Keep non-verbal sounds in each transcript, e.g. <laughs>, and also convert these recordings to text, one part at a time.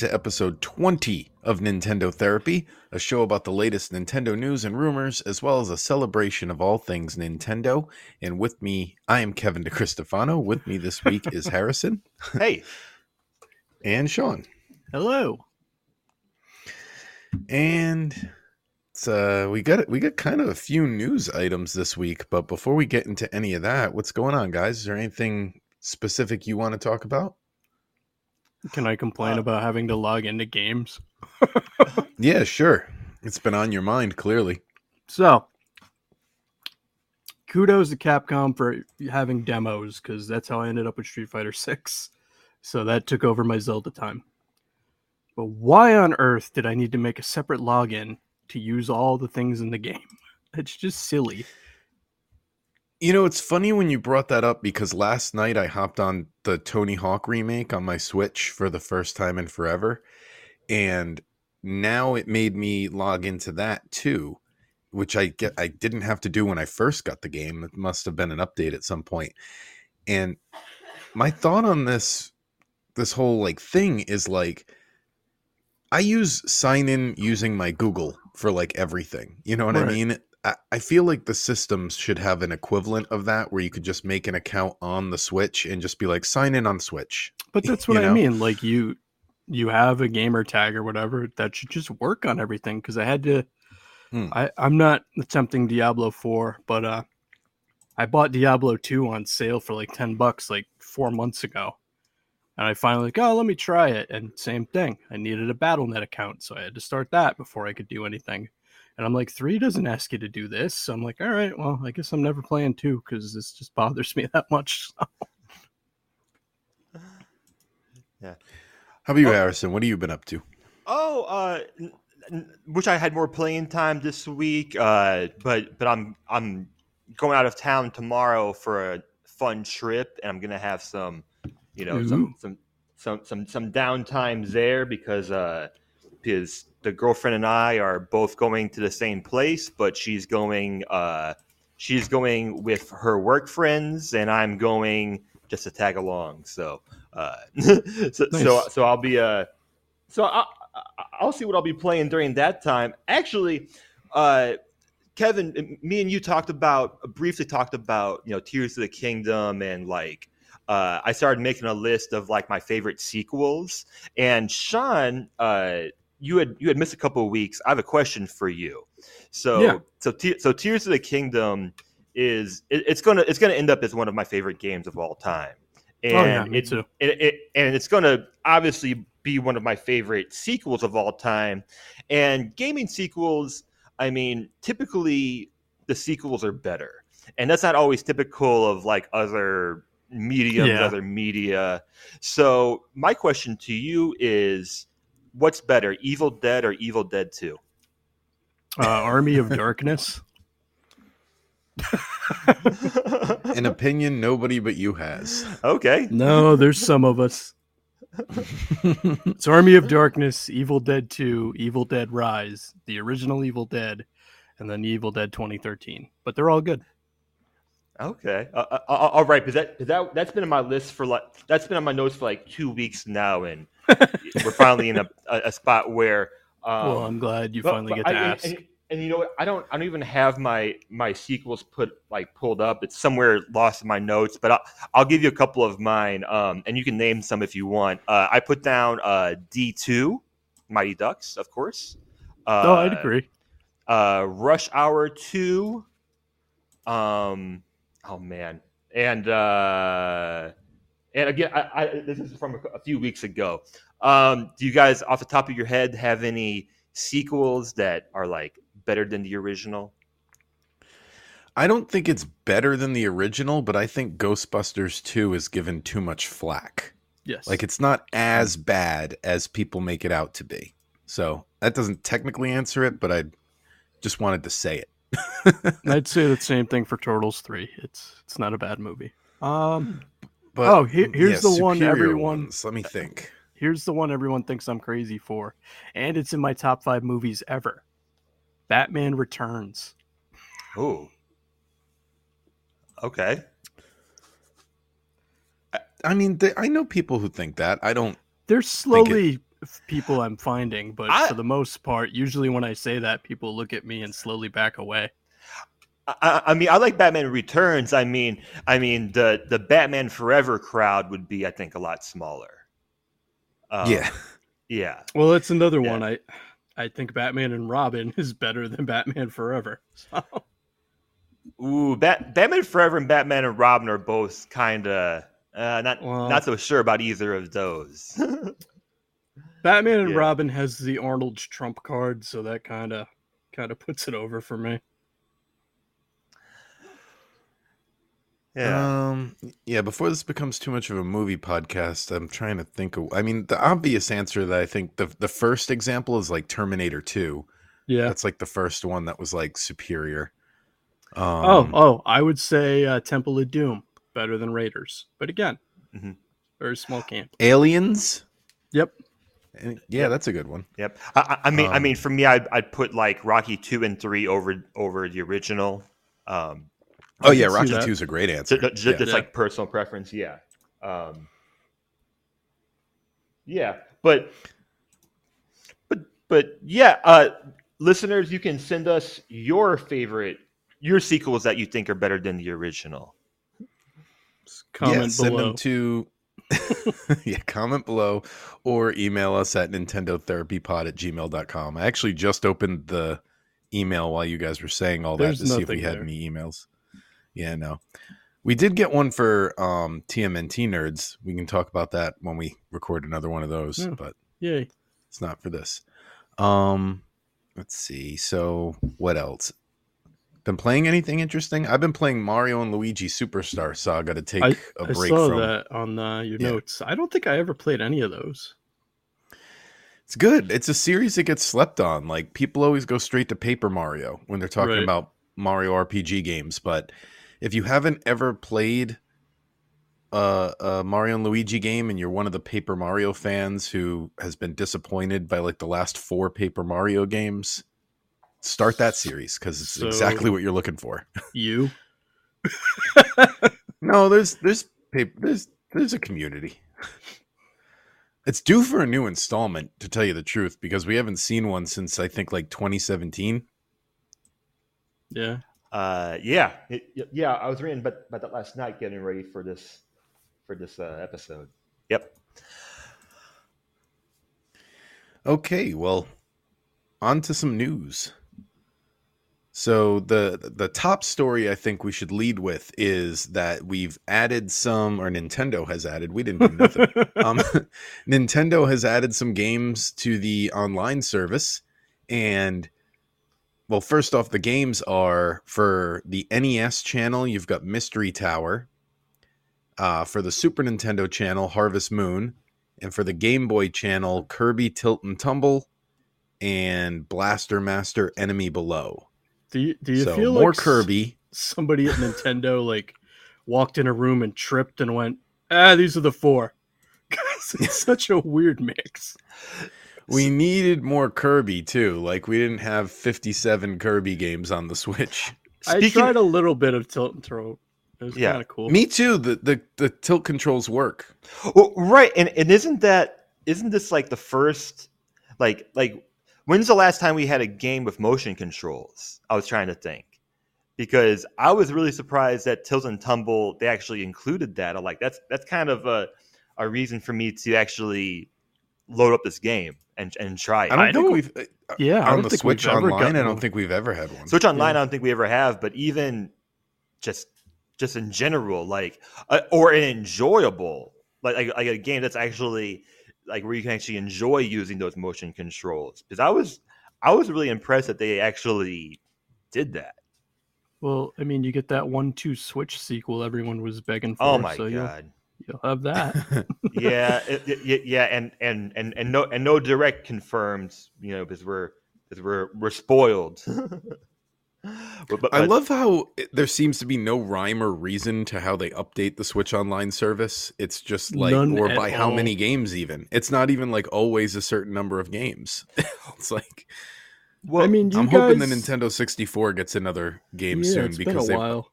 Hello, and welcome to episode 20 of Nintendo Therapy, a show about the latest Nintendo news and rumors, as well as a celebration of all things Nintendo. And with me, I am Kevin DeCristofano. With me this week is <laughs> Harrison Hey, <laughs> and Sean. Hello. And it's, uh, we got we got kind of a few news items this week, but before we get into any of that, what's going on, guys? Is there anything specific you want to talk about? Can I complain Uh, about having to log into games? <laughs> Yeah, sure. It's been on your mind, clearly. So, kudos to Capcom for having demos because that's how I ended up with Street Fighter 6. So that took over my Zelda time. But why on earth did I need to make a separate login to use all the things in the game? It's just silly. You know, it's funny when you brought that up because last night I hopped on the Tony Hawk remake on my Switch for the first time in forever. And now it made me log into that too, which I get I didn't have to do when I first got the game. It must have been an update at some point. And my thought on this this whole like thing is like I use sign in using my Google for like everything. You know what I mean? I, feel like the systems should have an equivalent of that where you could just make an account on the Switch and just be like sign in on Switch. But that's <laughs> You what I mean. Like you you have a gamer tag or whatever that should just work on everything because I had to Hmm. I, I'm not attempting Diablo 4, but uh I bought Diablo 2 on sale for like 10 bucks like four months ago. And I finally like, oh let me try it. And same thing. I needed a Battle.net account, so I had to start that before I could do anything. And I'm like, three doesn't ask you to do this. So I'm like, all right, well, I guess I'm never playing two because this just bothers me <laughs> that much. <sighs> Yeah. How about you, Oh. Harrison? What have you been up to? oh, uh, n- n- wish I had more playing time this week. Uh, but but I'm I'm going out of town tomorrow for a fun trip, and I'm gonna have some, you know, some Ooh. some some some some downtime there because uh because the girlfriend and I are both going to the same place, but she's going uh she's going with her work friends, and I'm going just to tag along. So uh <laughs> so so Nice. so I'll be uh so I, I I'll see what I'll be playing during that time. Actually, uh Kevin, me and you talked about briefly talked about you know Tears of the Kingdom and like uh, I started making a list of like my favorite sequels. And Sean, uh, you had you had missed a couple of weeks. I have a question for you. So Yeah. so Te- so Tears of the Kingdom is it, it's gonna it's gonna end up as one of my favorite games of all time. Oh, and Oh, yeah, me it, too. It, it, and it's gonna obviously be one of my favorite sequels of all time. And gaming sequels, I mean, typically the sequels are better. And that's not always typical of like other mediums, Yeah. other media. So my question to you is what's better, Evil Dead or Evil Dead 2? Uh, Army of <laughs> Darkness. An opinion nobody but you has. okay. No, there's some of us. It's Army of Darkness, Evil Dead 2, Evil Dead Rise, the original Evil Dead, and then Evil Dead 2013. But they're all good. Okay. Uh, uh, uh, all right, because that, 'cause that that's been on my list for like that's been on my notes for like two weeks now, and <laughs> we're finally in a, a, spot where. Um, well, I'm glad you but- finally but get to I- ask. And, and you know what? I don't. I don't even have my my sequels put like pulled up. It's somewhere lost in my notes. But I'll, I'll give you a couple of mine, um, and you can name some if you want. Uh, I put down uh, D two, Mighty Ducks, of course. Uh, oh, I'd agree. uh, Rush Hour Two. Um, oh man, and uh, and again, I, I this is from a, a few weeks ago. Um, do you guys, off the top of your head, have any sequels that are like better than the original? I don't think it's better than the original, but I think Ghostbusters 2 is given too much flack. Yes. Like it's not as bad as people make it out to be. So that doesn't technically answer it, but I just wanted to say it. <laughs> I'd say the same thing for Turtles 3. It's it's not a bad movie. Um But Oh, here- here's the one everyone- ones, Let me think. here's the one everyone thinks I'm crazy for, and it's in my top 5 movies ever. Batman Returns. Ooh. Okay. I mean, th- I know people who think that. I don't. There's slowly f- people I'm finding, but I- for the most part, usually when I say that, people look at me and slowly back away. I, I mean, I like Batman Returns. I mean, I mean the the Batman Forever crowd would be, I think, a lot smaller. Um, yeah. yeah. Well, it's another Yeah. one. I I think Batman and Robin is better than Batman Forever. <laughs> So, Ooh, Bat- Batman Forever and Batman and Robin are both kind of uh, not Well- not so sure about either of those. <laughs> Batman and Yeah. Robin has the Arnold trump card, so that kind of kind of puts it over for me. Yeah. Um. Yeah. Before this becomes too much of a movie podcast, I'm trying to think of. I mean, the obvious answer that I think the the first example is like Terminator Two. Yeah. That's like the first one that was like superior. Um, oh, oh, I would say uh, Temple of Doom better than Raiders, but again, Mhm. very small camp. Aliens. Yep. Eh, Yeah, that's a good one. Yep. I, I I mean, I Um, mean, for me, I'd, I'd put like Rocky two and three over over the original. Um, Oh yeah, can see Rocky. Two is a great answer. just, Yeah. just like personal preference, yeah. Um, yeah, but but but yeah, uh, listeners, you can send us your favorite your sequels that you think are better than the original. Just Comment yeah, send below. them to <laughs> yeah, comment below or email us at nintendotherapypod at gmail.com. I actually just opened the email while you guys were saying all that to see if we nothing had there. any emails. Yeah, no. We did get one for um TMNT nerds. We can talk about that when we record another one of those, Yeah. but Yay. it's not for this. Um let's see. So what else? Been playing anything interesting? I've been playing Mario and Luigi Superstar Saga to take I, a I break saw from that on uh, your Yeah. notes. I don't think I ever played any of those. It's good. It's a series that gets slept on. Like people always go straight to Paper Mario when they're talking Right. about Mario RPG games, but if you haven't ever played a, a Mario and Luigi game and you're one of the Paper Mario fans who has been disappointed by like the last four Paper Mario games, start that series because it's So- exactly what you're looking for. <laughs> You? <laughs> <laughs> No, there's there's paper there's there's a community. It's due for a new installment, to tell you the truth, because we haven't seen one since I think like 2017. Yeah. Uh, yeah, It- yeah. I was reading but about that last night, getting ready for this for this uh, episode. Yep. Okay, well, on to some news. So the the top story I think we should lead with is that we've added some, or Nintendo has added. We didn't do nothing. <laughs> um, <laughs> Nintendo has added some games to the online service, and well, first off, the games are for the NES channel. You've got Mystery Tower. Uh, for the Super Nintendo channel, Harvest Moon, and for the Game Boy channel, Kirby Tilt and Tumble, and Blaster Master Enemy Below. do you, do you so feel more like Kirby. somebody at <laughs> Nintendo like walked in a room and tripped and went, "Ah, these are the four. <laughs> it's <laughs> such a weird mix. We needed more Kirby too. Like we didn't have 57 Kirby games on the Switch. I Speaking- tried a little bit of tilt and throw. It was Yeah. kind of cool. Me too. The, the the tilt controls work. Well, right, and and isn't that isn't this like the first like like when's the last time we had a game with motion controls? I was trying to think because I was really surprised that Tilt and Tumble they actually included that. I'm like that's that's kind of a a reason for me to actually load up this game and and try it. I don't I think we've uh, yeah, I on don't the think Switch we've ever online. I don't think we've ever had one. Switch Online, Yeah. I don't think we ever have, but even just just in general, like uh, or an enjoyable like, like like a game that's actually like where you can actually enjoy using those motion controls. Because I was I was really impressed that they actually did that. Well, I mean, you get that one-two switch sequel everyone was begging for. Oh my so You'll, god! You'll have that. <laughs> yeah, <laughs> it, it- it- yeah, and and and and no and no direct confirmed, you know, because we're because we're we're spoiled. <laughs> But- but- I love how it- there seems to be no rhyme or reason to how they update the Switch Online service. It's just like, or at by how many games, even. It's not even like always a certain number of games. it's like, well, I mean, I'm guys, hoping the Nintendo 64 gets another game yeah, soon it's because been they, a while.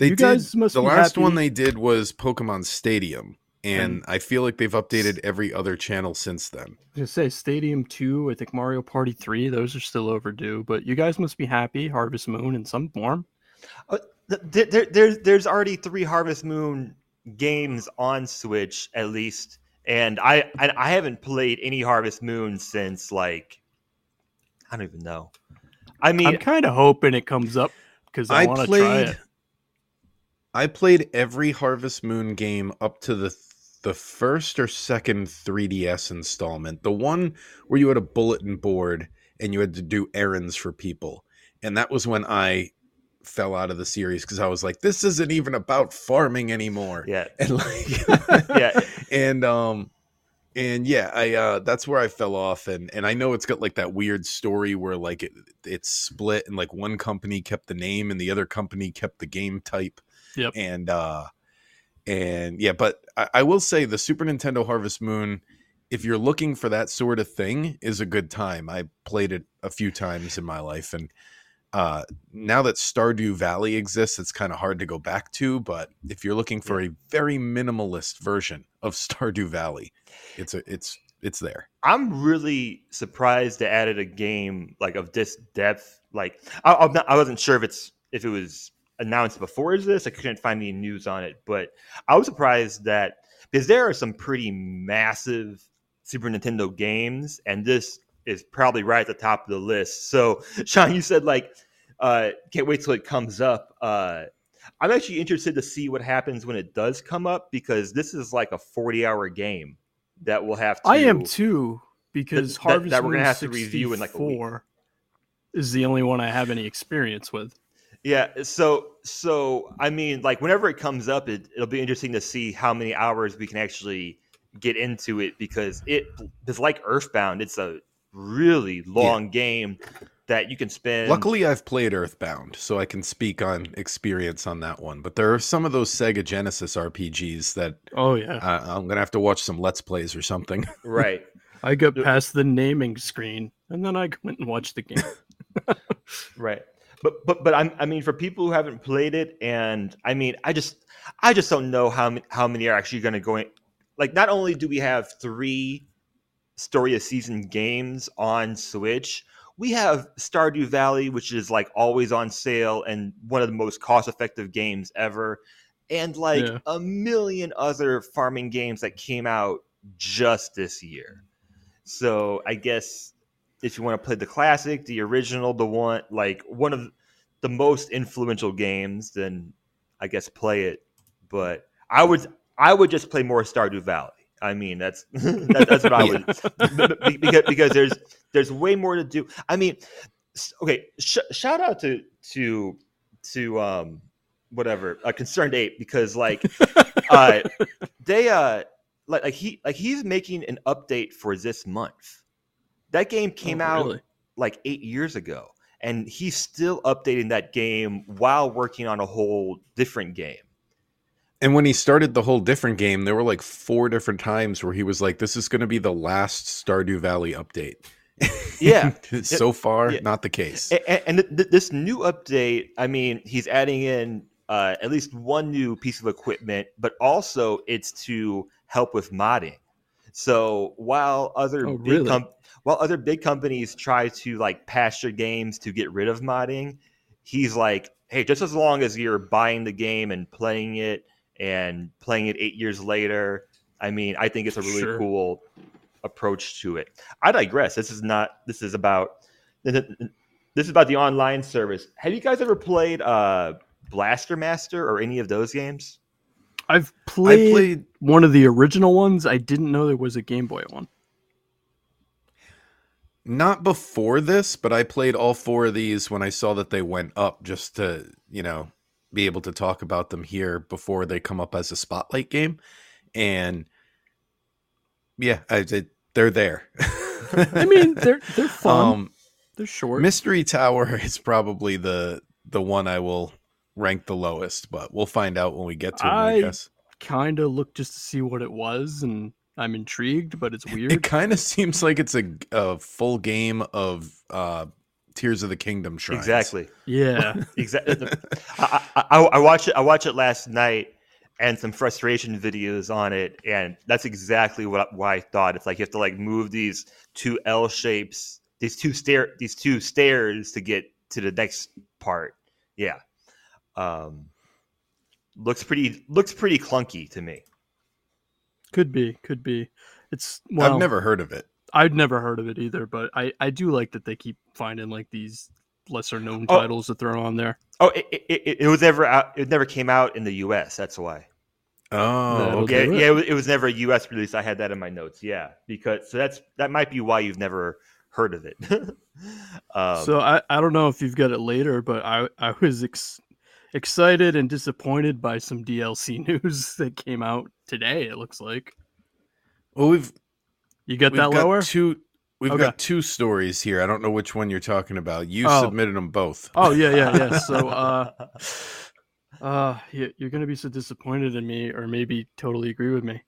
They You did. guys must The be last one they did was Pokemon Stadium, and I feel like they've updated every other channel since then. I was gonna say Stadium Two, I think Mario Party Three, those are still overdue. But you guys must be happy. Harvest Moon in some form. Uh, there, there, there's there's already three Harvest Moon games on Switch at least, and I I, I haven't played any Harvest Moon since like I don't even know. I mean, I'm kind of hoping it comes up because I, I want to try played it. I played every Harvest Moon game up to the the first or second 3DS installment. The one where you had a bulletin board and you had to do errands for people. And that was when I fell out of the series because I was like, this isn't even about farming anymore. yeah, <laughs> And like <laughs> Yeah. <laughs> And um and yeah, I uh that's where I fell off and and I know it's got like that weird story where like it it's split and like one company kept the name and the other company kept the game type. Yep. And uh and yeah, but I, I will say the Super Nintendo Harvest Moon, if you're looking for that sort of thing, is a good time. I played it a few times in my life, and uh, now that Stardew Valley exists, it's kind of hard to go back to. But if you're looking for a very minimalist version of Stardew Valley, it's a it's it's there. I'm really surprised they added a game like of this depth. Like I, I'm not, I wasn't sure if it's if it was announced before this. I couldn't find any news on it, but I was surprised that because there are some pretty massive Super Nintendo games, and this is probably right at the top of the list. So, <laughs> Sean, you said like uh, can't wait till it comes up. Uh, I'm actually interested to see what happens when it does come up because this is like a 40 hour game that we'll have to. I am too because that- Harvest that we're gonna have to review in, like, a week. is the only one I have any experience with. Yeah, so so I mean, like whenever it comes up, it, it'll be interesting to see how many hours we can actually get into it because it is like Earthbound. It's a really long game that you can spend. Luckily, I've played Earthbound, so I can speak on experience on that one. But there are some of those Sega Genesis RPGs that Oh yeah, uh, I'm gonna have to watch some Let's Plays or something. <laughs> right? I got past the naming screen and then I went and watched the game. <laughs> Right. But but but I'm, I mean, for people who haven't played it, and I mean, I just I just don't know how many, how many are actually going to go in. Like, not only do we have three story of season games on Switch, we have Stardew Valley, which is like always on sale and one of the most cost effective games ever, and like Yeah. a million other farming games that came out just this year. So I guess if you want to play the classic, the original, the one like one of the most influential games, then I guess play it. But I would I would just play more Stardew Valley. I mean, that's <laughs> that, that's what I would <laughs> because because there's there's way more to do. I mean, okay, sh- shout out to to to um whatever a ConcernedApe because like <laughs> uh they uh like like he like he's making an update for this month. That game came Oh, out really? like eight years ago, and he's still updating that game while working on a whole different game. And when he started the whole different game, there were like four different times where he was like, "This is going to be the last Stardew Valley update." <laughs> Yeah. <laughs> so far, Yeah. not the case. And, and th- th- this new update, I mean, he's adding in uh, at least one new piece of equipment, but also it's to help with modding. So while other Oh, big really? com- while other big companies try to like pasture games to get rid of modding, he's like, hey, just as long as you're buying the game and playing it and playing it eight years later, I mean, I think it's a really Sure. cool approach to it. I digress. This is not. This is about. This is about the online service. Have you guys ever played uh, Blaster Master or any of those games? I've I played, played one of the original ones. I didn't know there was a Game Boy one. Not before this, but I played all four of these when I saw that they went up, just to you know be able to talk about them here before they come up as a spotlight game. And yeah, I, they, they're there. I mean, they're they're <laughs> fun. um, they're short. Mystery Tower <laughs> is probably the the one I will rank the lowest, but we'll find out when we get to it. I, I- guess kind of looked just to see what it was, and I'm intrigued, but it's <laughs> weird. it kind of seems like it's a, a full game of uh, Tears of the Kingdom shrines. Exactly. yeah, <laughs> Exactly. I, I, I, I watched it. I watched it last night, and some frustration videos on it, and that's exactly what why I thought. It's like you have to like move these two L shapes, these two stair, these two stairs to get to the next part. Yeah, um, looks pretty looks pretty clunky to me. Could be, could be. It's well, I've never heard of it. I'd never heard of it either, but I I do like that they keep finding like these lesser known Oh. titles to throw on there. Oh, it, it, it, it was never out. It never came out in the U.S. That's why. Oh, That'll okay. Yeah, it. yeah, it was, it was never a U.S. release. I had that in my notes. Yeah, because so that's that might be why you've never heard of it. <laughs> um, so I, I don't know if you've got it later, but I I was ex- excited and disappointed by some DLC <laughs> news that came out today. It looks like Well, we've you get we've that got lower. two. We've Okay. got two stories here. I don't know which one you're talking about. You Oh. submitted them both. Oh yeah, yeah, yeah. So <laughs> uh, uh, you- you're gonna be so disappointed in me, or maybe totally agree with me.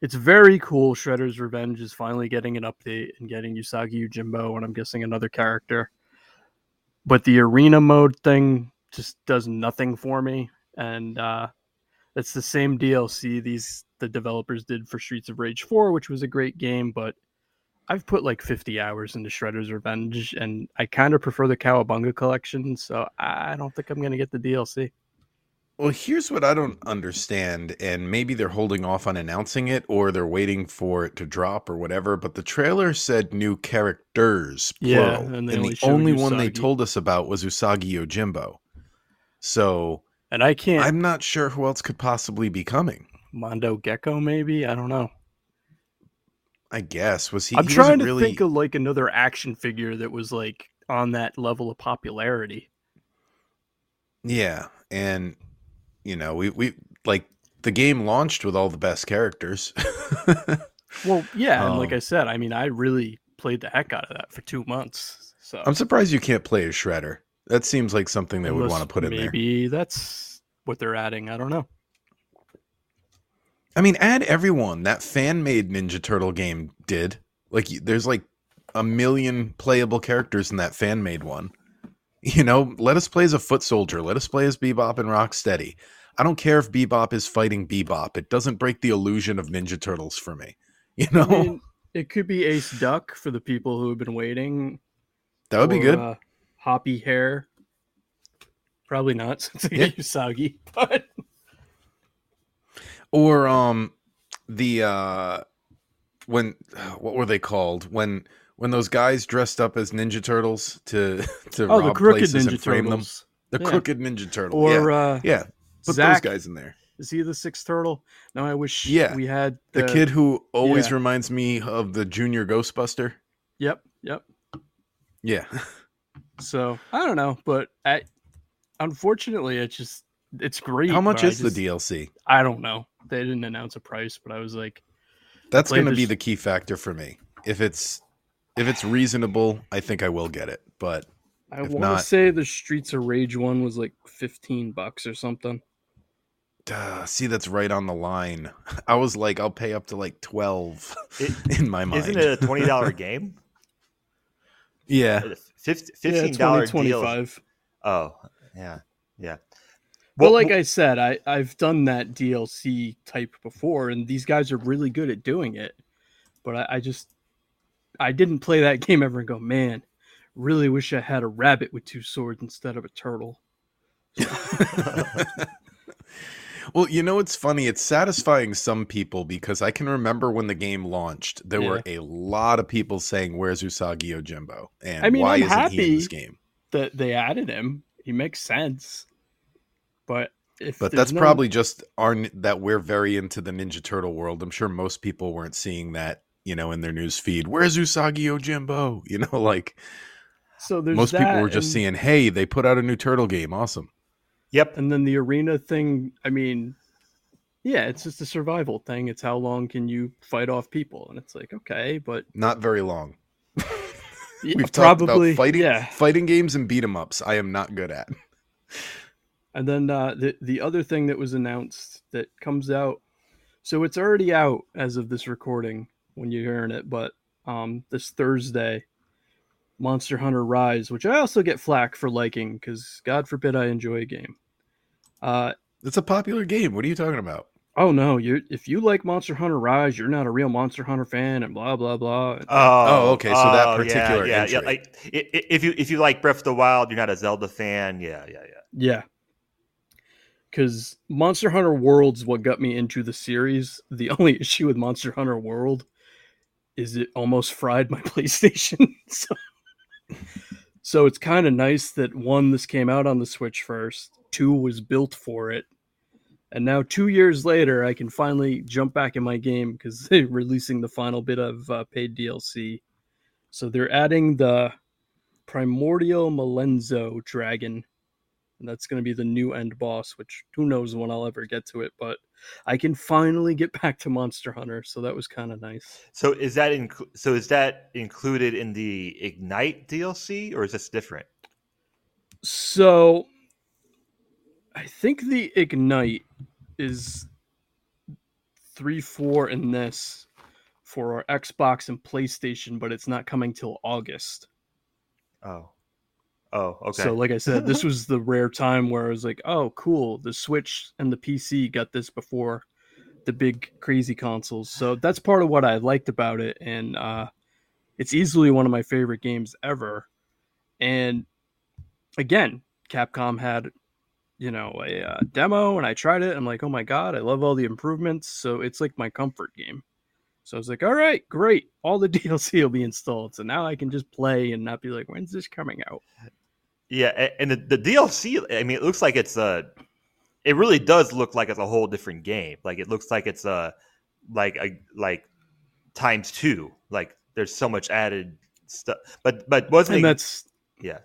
It's very cool. Shredder's Revenge is finally getting an update and getting Usagi Yojimbo, and I'm guessing another character. But the arena mode thing just does nothing for me, and uh, it's the same DLC these the developers did for Streets of Rage 4, which was a great game, but I've put like 50 hours into Shredder's Revenge, and I kind of prefer the Cowabunga collection, so I don't think I'm gonna get the DLC. Well, here's what I don't understand, and maybe they're holding off on announcing it or they're waiting for it to drop or whatever. But the trailer said new characters, Yeah, and and the only one they told us about was Usagi Yojimbo. So And I can't. I'm not sure who else could possibly be coming. Mondo Gecko, maybe I don't know. I guess was he? I'm he trying to really, think of like another action figure that was like on that level of popularity. Yeah, and you know we we like the game launched with all the best characters. <laughs> Well, yeah, and like Um, I said, I mean, I really played the heck out of that for two months. So I'm surprised you can't play as Shredder. That seems like something they would want to put in there. Maybe that's what they're adding. I don't know. I mean, add everyone. That fan made Ninja Turtle game did. Like, there's like a million playable characters in that fan made one. You know, let us play as a foot soldier. Let us play as Bebop and Rocksteady. I don't care if Bebop is fighting Bebop. It doesn't break the illusion of Ninja Turtles for me. <laughs> You know, I mean, it could be Ace Duck for the people who have been waiting. that would be good. Uh, Hoppy Hair. Probably not <laughs> since they Yeah. got Usagi, <laughs> but or um, the uh, when <sighs> what were they called when when those guys dressed up as Ninja Turtles to <laughs> to oh, the rob Crooked places Ninja and frame them. The Yeah. crooked Ninja Turtle. Or yeah. uh, yeah. Put Zach, those guys in there. Is he the sixth turtle? No, I wish Yeah, we had The, the, kid who always yeah. reminds me of the junior Ghostbuster. Yep, yep. Yeah. So I don't know, but I, unfortunately, it's just it's great. How much is just- the DLC? I don't know. They didn't announce a price, but I was like, That's going to be the key factor for me. If it's if it's reasonable, I think I will get it. But I want not- to say the Streets of Rage one was like fifteen bucks or something. uh, see, that's right on the line. <laughs> I was like, I'll pay up to like twelve It- <laughs> in my mind. isn't it a twenty dollar <laughs> game? yeah. Fif- Fifteen 20, dollar deal. 25. Oh, yeah, yeah. Well, Well, like I said, I I've done that DLC type before, and these guys are really good at doing it. But I, I just I didn't play that <laughs> game ever and go, man, really wish I had a rabbit with two swords instead of a turtle. <laughs> <laughs> well, you know it's funny. It's satisfying some people because I can remember when the game launched, there were a lot of people saying, "Where's Usagi Yojimbo?" and I mean, why I'm isn't he in this happy game? That they added him, he makes sense. But if But that's no- probably just our that we're very into the Ninja Turtle world. I'm sure most people weren't seeing that, you know, in their news feed. Where's Usagi Yojimbo? <laughs> You know, like so. There's most people were just and- seeing, "Hey, they put out a new turtle game. Awesome." Yep. And then the arena thing, I mean, yeah, it's just a survival thing. It's how long can you fight off people? And it's like, okay, but Not very long. <laughs> We've talked probably about fighting yeah. fighting games and beat 'em ups. I am not good at. And then uh, the the other thing that was announced that comes out, so it's already out as of this recording when you're hearing it, but um, this Thursday, Monster Hunter Rise, which I also get flack for liking because God forbid I enjoy a game. Uh, It's a popular game. What are you talking about? oh no, you if you like Monster Hunter Rise, you're not a real Monster Hunter fan, and blah blah blah. Oh, okay, so that oh, particular yeah, yeah, yeah. entry. Like i- i- if you if you like Breath of the Wild, you're not a Zelda fan. Yeah, yeah, yeah. Yeah. Because Monster Hunter World's what got me into the series. The <laughs> only issue with Monster Hunter World is it almost fried my <laughs> PlayStation. so, so it's kind of nice that one, this came out on the Switch first, two was built for it. And now, two years later, I can finally jump back in my game because <laughs> they're releasing the final bit of uh, paid DLC. So they're adding the Primordial Malzeno dragon and that's going to be the new end boss which who knows when i'll ever get to it but i can finally get <laughs> back to monster hunter so that was kind of nice So is that so is that included in the Ignite DLC or is this different? so i think the ignite is 3 4 in this for our xbox and playstation but it's not coming till august Oh, oh, okay. So, like I said, this <laughs> was the rare time where I was like, "Oh, cool! The Switch and the PC got this before the big crazy consoles." So that's part of what I liked about it, and uh, it's easily one of my favorite games ever. And again, Capcom had, you know, a uh, demo, and I tried it. I'm like, "Oh my god, I love all the improvements!" So it's like my comfort game. So I was like, "All right, great! All the <laughs> DLC will be installed, so now I can just play and not be like, when's this coming out?" yeah, and the, the DLC. I mean, it looks like it's a. It really does look like it's a whole different game. Like it looks like it's a, like a like times two. Like there's so much added stuff. But but wasn't and that's yeah.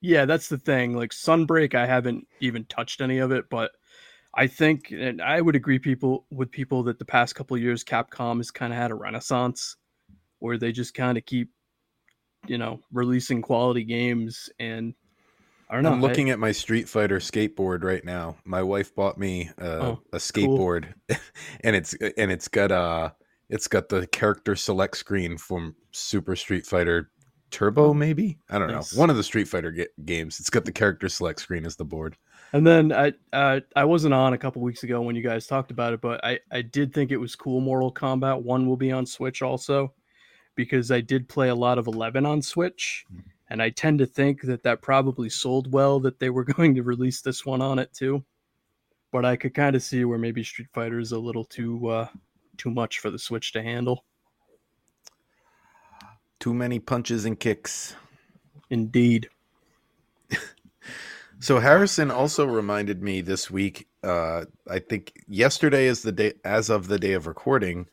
Yeah that's the thing like sunbreak i haven't even touched any of it but i think and i would agree people with people that the past couple of years capcom has kind of had a renaissance where they just kind of keep you know releasing quality games and i don't know I'm looking at my Street Fighter skateboard right now. My wife bought me uh, Oh, a skateboard, <laughs> and it's and it's got uh it's got the character select screen from Super Street Fighter Turbo, maybe I don't Nice. know. One of the Street Fighter ga- games. It's got the character select screen as the board. And then I uh, I wasn't on a couple weeks ago when you guys talked about it, but I, I did think it was cool. Mortal Kombat One will be on Switch also, because I did play a lot of Eleven on Switch, and I tend to think that that probably sold well that they were <laughs> going to release this one on it too. But I could kind of see where maybe Street Fighter is a little too uh, too much for the Switch to handle. Too many punches and kicks. Indeed. <laughs> So Harrison also reminded me this week. Uh, I think yesterday is the day, as of the day of recording,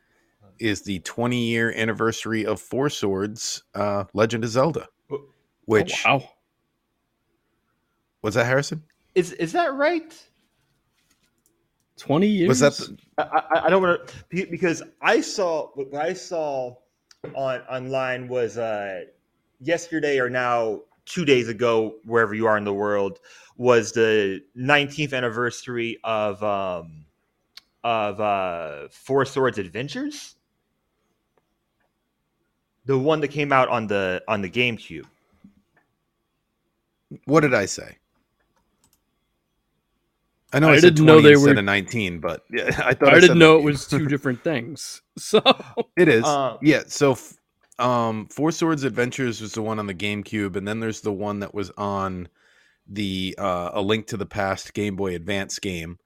is the 20 year anniversary of Four Swords: uh, Legend of Zelda. Oh, Which oh, wow. was that, Harrison? Is is that right? Twenty years. Was that the, I, I, I don't want to because I saw what I saw on online was uh, yesterday or now two days ago, wherever you are in the world, was the 19th anniversary of um, of uh, Four Swords Adventures, the one that came out on the on the GameCube. what did I say? I know I I, said didn't know they instead were- of 19, but yeah, <laughs> I thought I I, didn't said know it was two <laughs> different things. <laughs> So It is. Uh, yeah. So, f- um, Four Swords Adventures was the one on the GameCube, and then there's the one that was on the uh, A Link to the Past Game Boy Advance game,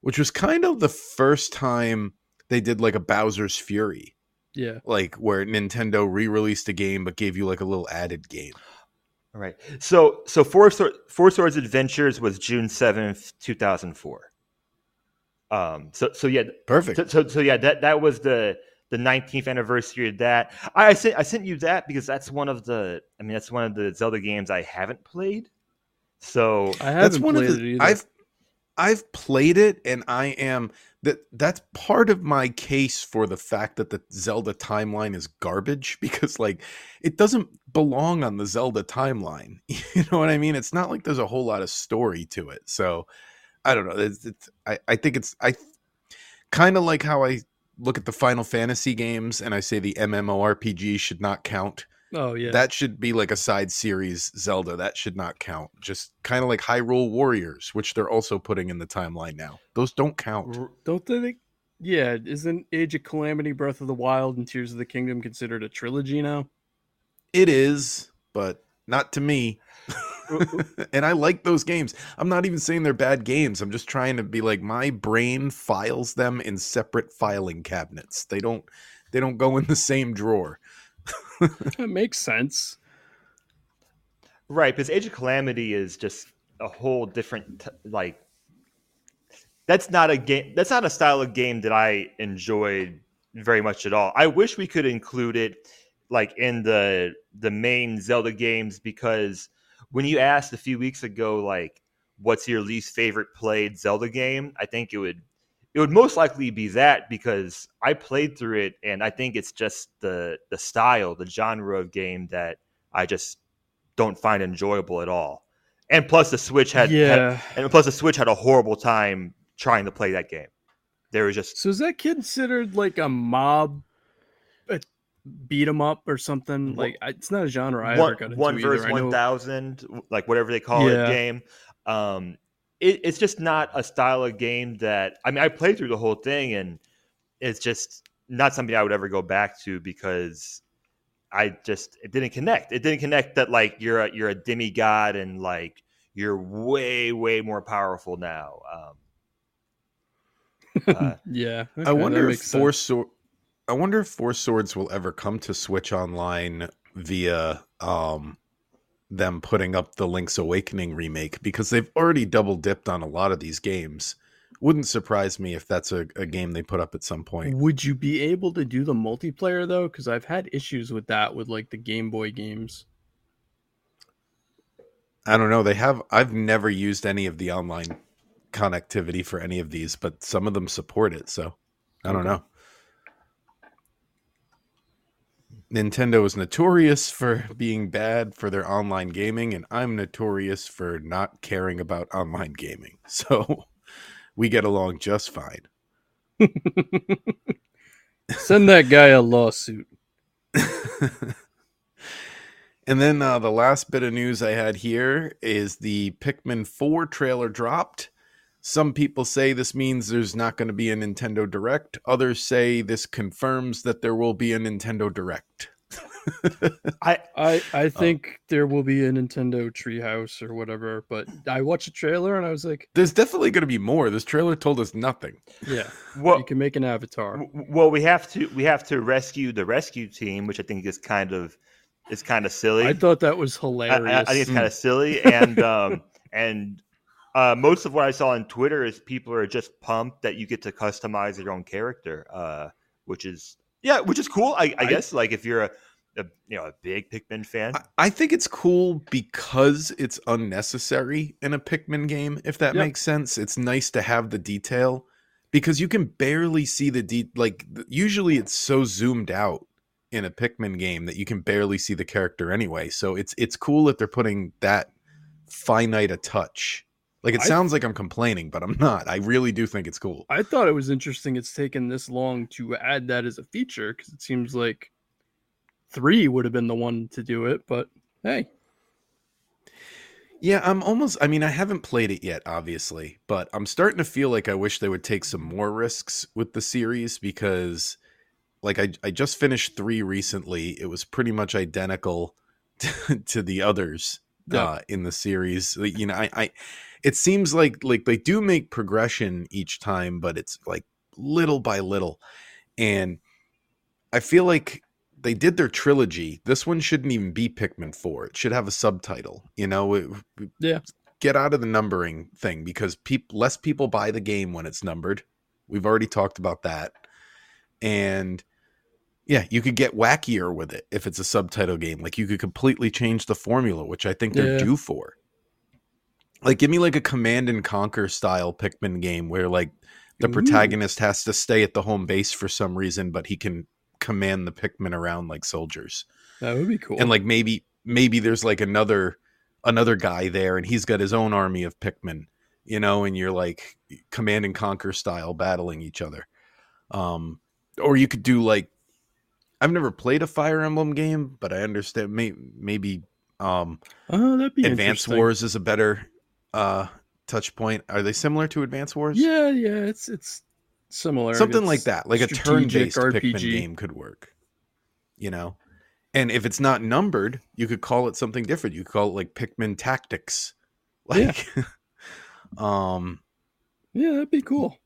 which was kind of the first time they did like a Bowser's Fury, yeah, like where Nintendo re-released a game but gave you like a little added game. All right. So so Four, Sword, Four Swords Adventures was June seventh, two thousand four. Um. So so yeah. Perfect. So, so so yeah. That that was the the nineteenth anniversary of that. I, I sent I sent you that because that's one of the. I mean, that's one of the Zelda games I haven't played. So I haven't that's one played of it the either. I've I've played it and I am that that's part of my case for the fact that the Zelda timeline is garbage <laughs> because like it doesn't belong on the Zelda timeline. <laughs> You know what I mean? It's not like there's a whole lot of story to it. So I don't know. It's, it's I I think it's I kind of like how I look at the Final Fantasy games and I say the MMORPG should not count Oh yeah. That should be like a side series Zelda. That should not count. Just kind of like Hyrule Warriors, which they're also putting in the timeline now. Those don't count. Don't they think? Yeah, isn't Age of Calamity, Breath of the Wild, and Tears of the Kingdom considered a trilogy now? It is, but not to me. <laughs> and I like those games. I'm not even saying they're bad games. I'm just trying to be like my brain files them in separate filing cabinets. They don't they don't go in the same drawer. That makes sense. Right, because Age of Calamity is just a whole different t- like. That's not a game. That's not a style of game that I enjoyed very much at all. I wish we could include it like in the the main Zelda games because when you asked a few weeks ago, like, what's your least favorite played Zelda game? I think it would it would most likely be that because I played through it and I think it's just the the style, the genre of game that I just don't find enjoyable at all. And plus, the Switch had, had yeah. and plus the Switch had a horrible time trying to play that game. There was just So is that considered like a mob beat 'em up or something? Wha- Like it's not a genre I one, ever got into one either. verse I one thousand, like whatever they call Yeah. it, game. Um, it, it's just not a style of game that I mean. I played through the whole thing, and it's just not something I would ever go back to because I just it didn't connect. It didn't connect that like you're a, you're a demigod and like you're way way more powerful now. Um, <laughs> uh, Yeah. I okay, that wonder if makes Four sense. I wonder if Four Swords will ever come to Switch Online via um them putting up the Link's Awakening remake because they've already double dipped on a lot of these games. Wouldn't surprise me if that's a, a game they put up at some point. Would you be able to do the multiplayer though? Because I've had issues with that with like the Game Boy games. I don't know. They have I've never used any of the online connectivity for any of these, but some of them support it, so I don't Okay. know. Nintendo is notorious for being bad for their online gaming, and I'm notorious for not caring about online gaming. <laughs> So we get along just fine. <laughs> Send that guy a lawsuit. <laughs> and then uh, the last bit of news I had here is the Pikmin 4 trailer dropped. Some people say this means there's not going to be a Nintendo Direct. Others say this confirms that there will be a Nintendo Direct. <laughs> I I Oh. I think there will be a Nintendo Treehouse or whatever, but I watched a trailer and I was like, There's definitely going to be more. This trailer told us nothing. yeah, <laughs> well, you can make an avatar. Well, we have to we have to rescue the rescue team, which I think is kind of is kind of silly. I thought that was I, I- hilarious. I think it's kind of silly, <laughs> and um, and uh, most of what I saw on Twitter is people are just pumped that you get to customize your own character, uh, which is yeah, which is cool. I, I, I- guess like if you're a, a you know a big Pikmin fan, I- I think it's cool because it's unnecessary in a Pikmin game, if that makes sense. It's nice to have the detail because you can barely see the de- like usually it's so zoomed out in a Pikmin game that you can barely see the character anyway. So it's it's cool that they're putting that finite a touch. Like it I- sounds like I'm complaining, but I'm not. I really do think it's cool. I thought it was interesting it's taken this long to add that as a feature because it seems like three would have been the one to do it, but hey, Yeah, I'm almost. I mean, I haven't played it yet, obviously, but I'm starting to feel like I wish they would take some more risks with the series because, like, I I just finished three recently. It was pretty much identical to, <laughs> to the others Yeah. uh, in the series. You know, I, I it seems like like they do make progression each time, but it's like little by little, and I feel like they did their trilogy. This one shouldn't even be Pikmin 4. It should have a subtitle. You know, it, Yeah. Get out of the numbering thing because peop- less people buy the game when it's numbered. We've already talked about that. And yeah, you could get wackier with it if it's a subtitle game. Like you could completely change the formula, which I think they're Yeah. due for. Like give me like a command and conquer style Pikmin game where like the Ooh. protagonist has to stay at the home base for some reason, but he can command the Pikmin around like soldiers. that would be cool. And like maybe maybe there's like another another guy there and he's got his own army of Pikmin, you know, and you're like command and conquer style battling each other. Um or you could do like I've never played a Fire Emblem game, but I understand may, maybe um Oh, that'd be Advance. Wars is a better uh touch point. Are they similar to Advance Wars? Yeah, yeah, it's it's similar. Something like that. Like a turn-based Pikmin RPG. game could work. You know? And if it's not numbered, you could call it something different. You could call it like Pikmin Tactics. Yeah. Like <laughs> um Yeah, that'd be cool.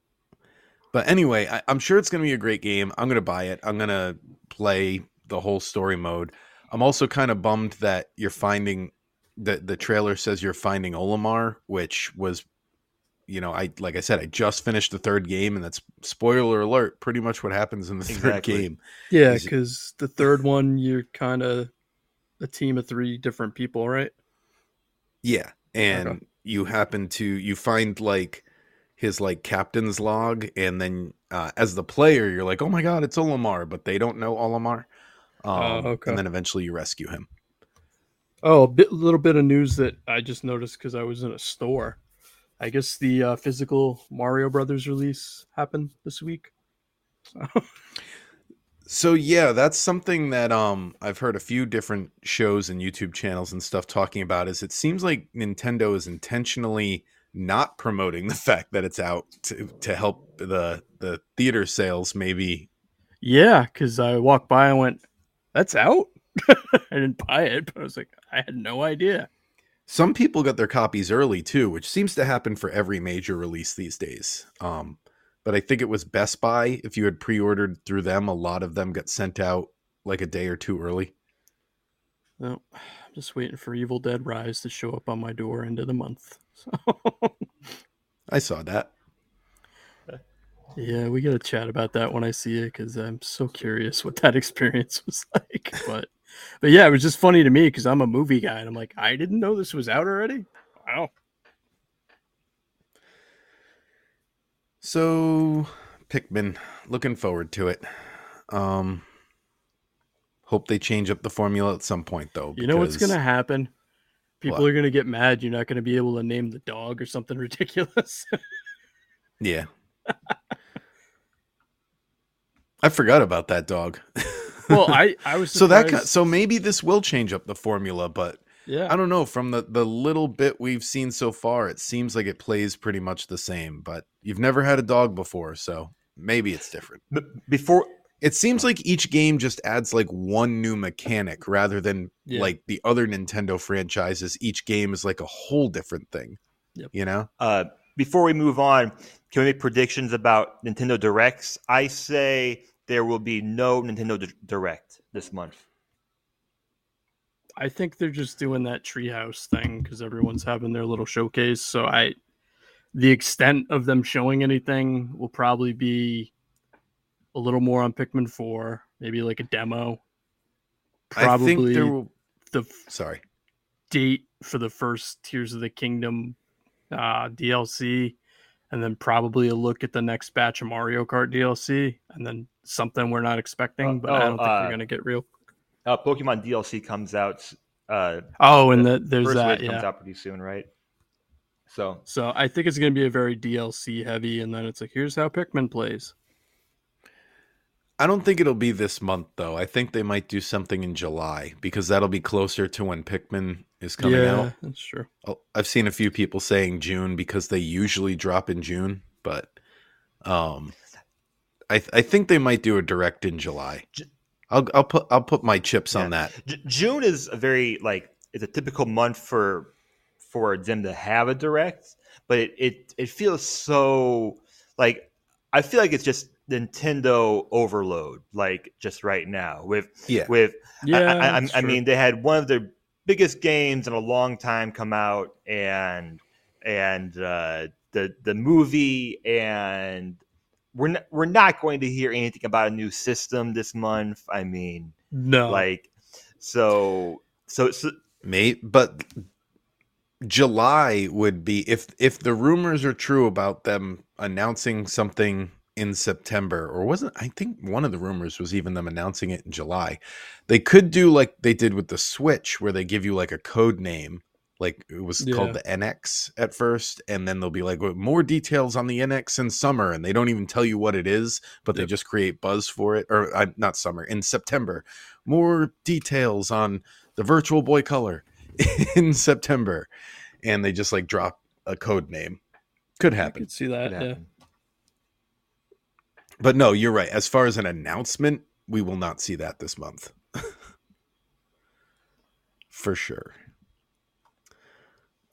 But anyway, I, I'm sure it's going to be a great game. I'm going to buy it. I'm going to play the whole story mode. I'm also kind of bummed that you're finding that the trailer says you're finding Olimar, which was, you know, I like I said, I just finished the third game, and that's spoiler alert, pretty much what happens in the third game. Yeah, because the third <laughs> one you're kind of a team of three different people, right? Yeah, and Okay. you happen to you find like his like captain's log, and then uh, as the player, you're like, oh my god, it's Olimar, but they don't know Olimar. Um, okay. And then eventually you rescue him. Oh, a bit, little bit of news that I just noticed because I was in a store. I guess the uh, physical Mario Brothers release happened this week. So yeah, that's something that um I've heard a few different shows and YouTube channels and stuff talking about is it seems like Nintendo is intentionally not promoting <laughs> the fact that it's out to, to help the the theater sales maybe Yeah, because I walked by and went, "That's out." <laughs> I didn't buy it, but I was like, I had no idea. some people got their copies early too, which seems to happen for every major release these days. Um but I think it was Best Buy if you had pre-ordered through them a lot of them got sent out like a day or two early. No, <sighs> I'm just waiting for Evil Dead Rise to show up on my door end of the month. <laughs> I saw that. yeah, we gotta chat about that when I see it because I'm so curious what that <laughs> experience was <laughs> like. But but yeah, it was just funny to me because I'm a movie guy and I'm like, I didn't know this was out already. Wow. So, Pikmin, looking forward to it. Um, hope they change up the formula at some point, though. You know what's gonna happen? People What? are gonna get mad. You're not gonna be able to name the dog or something <laughs> ridiculous. Yeah. I forgot about that dog. well, I <laughs> I was so that so maybe this will change up the formula, but yeah I don't know. From the the little bit we've seen so far, it seems like it plays pretty much the same. But you've never had a dog before, so maybe it's different. But before It seems like each game just adds like one new mechanic rather than Yeah. like the other Nintendo franchises. Each game is like a whole different thing. Yep. You know? uh, before we move on, can we make predictions about Nintendo Directs? I say there will be no Nintendo Di- Direct this month. I think they're just doing that treehouse thing because everyone's having their little showcase. So I, the extent of them showing anything will probably be a little more on Pikmin Four, maybe like a demo. I think Probably there will. the Sorry. date for the first Tears of the Kingdom uh, DLC, and then probably a look at the next batch of Mario Kart DLC, and then something we're not expecting, Uh, but I oh, don't think uh, we're gonna get real. Uh, Pokemon DLC comes out. Uh, Oh, and the, there's first that. wave Yeah. comes out pretty soon, right? So So I think it's going to be a very DLC heavy, and then it's like, here's how Pikmin plays. I don't think it'll be this month though. I think they might do something in July because that'll be closer to when Pikmin is coming yeah, out. that's true. Oh, I've seen a few people saying June because they usually drop in June, but um, I th- I think they might do a direct in July. J- I'll I'll put I'll put my chips on that. J- June is a very like it's a typical month for for them to have a direct, but it it, it feels so like I feel like it's just Nintendo overload, like just right now with Yeah, with Yeah, I, I, I, I mean, they had one of their biggest games in a long time come out, and and uh, the the movie, and we're not, we're not going to hear anything about a new system this month. I mean, no, like, so so so mate. But July would be if if the rumors are true about them announcing something in September, or wasn't I think one of the rumors was even them announcing it in July. They could do like they did with the Switch, where they give you like a code name, Like it was called the NX at first, and then they'll be like more details on the NX in summer, and they don't even tell you what it is, but they just create buzz for it. Or uh, not summer in September, more details on the Virtual Boy Color <laughs> in September, and they just like drop a code name. Could happen, could see that. Could Yeah. Happen. but no, you're right. As far as an announcement, we will not see that this month, <laughs> for sure.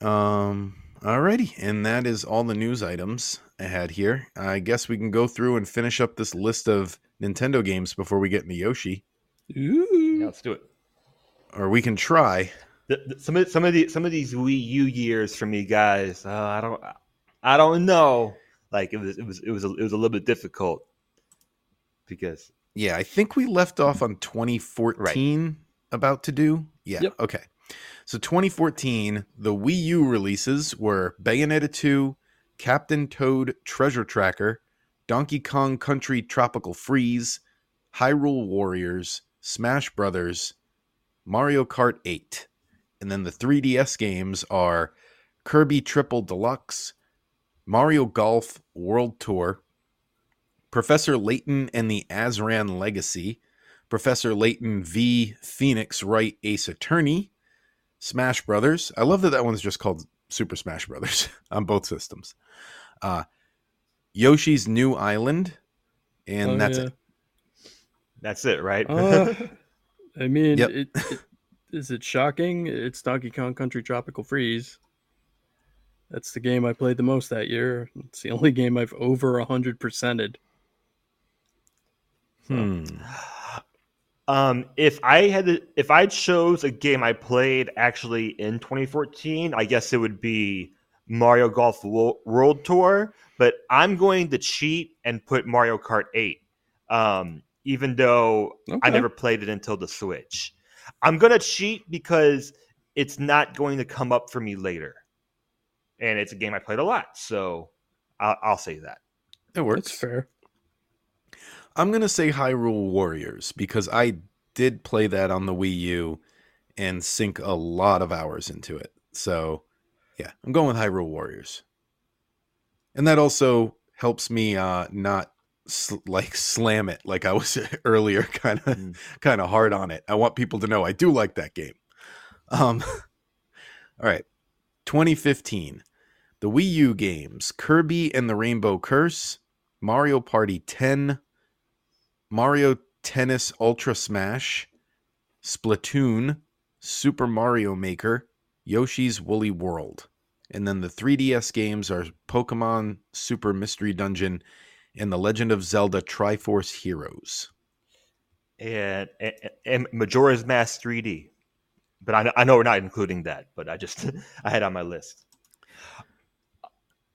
Um. Alrighty, and that is all the news items I had here. I guess we can go through and finish up this list of Nintendo games before we get into Yoshi, Yeah, let's do it. or we can try. The, the- some of some of the some of these Wii U years for me, guys. Uh, I don't I don't know. Like it was it was it was a, it was a little bit difficult because Yeah, I think we left off on 2014 about to do. Yeah. Yep. Okay. So 2014, the Wii U releases were Bayonetta 2, Captain Toad Treasure Tracker, Donkey Kong Country Tropical Freeze, Hyrule Warriors, Smash Brothers, Mario Kart 8. And then the 3DS games are Kirby Triple Deluxe, Mario Golf World Tour, Professor Layton and the Azran Legacy, Professor Layton v Phoenix Wright Ace Attorney, Smash Brothers. I love that that one's just called Super Smash Brothers <laughs> on both systems. Uh, Yoshi's New Island, and Oh, that's yeah. it. that's it, right? Uh, <laughs> I mean, Yep. it, it, is it shocking? It's Donkey Kong Country Tropical Freeze. That's the game I played the most that year. It's the only game I've over 100%ed. Hmm. Um, if I had to, if I chose a game I played actually in 2014, I guess it would be Mario Golf World Tour. But I'm going to cheat and put Mario Kart 8, um, even though I never played it until the Switch. I'm gonna cheat because it's not going to come up for me later, and it's a game I played a lot. So I'll, I'll say that. It works. That's fair. I'm gonna say Hyrule Warriors because I did play that on the Wii U and sink a lot of hours into it. So yeah, I'm going with Hyrule Warriors, and that also helps me uh, not sl- like <laughs> slam it like I was <laughs> earlier, kind of Mm. kind of hard on it. I want people to know I do like that game. Um, <laughs> all right, 2015, the Wii U games: Kirby and the Rainbow Curse, Mario Party 10. Mario Tennis Ultra Smash, Splatoon, Super Mario Maker, Yoshi's Woolly World. And then the 3DS games are Pokemon Super Mystery Dungeon and The Legend of Zelda Triforce Heroes. and, and, Majora's Mask 3D. But I, I know we're not including that, but I just <laughs> I had on my list.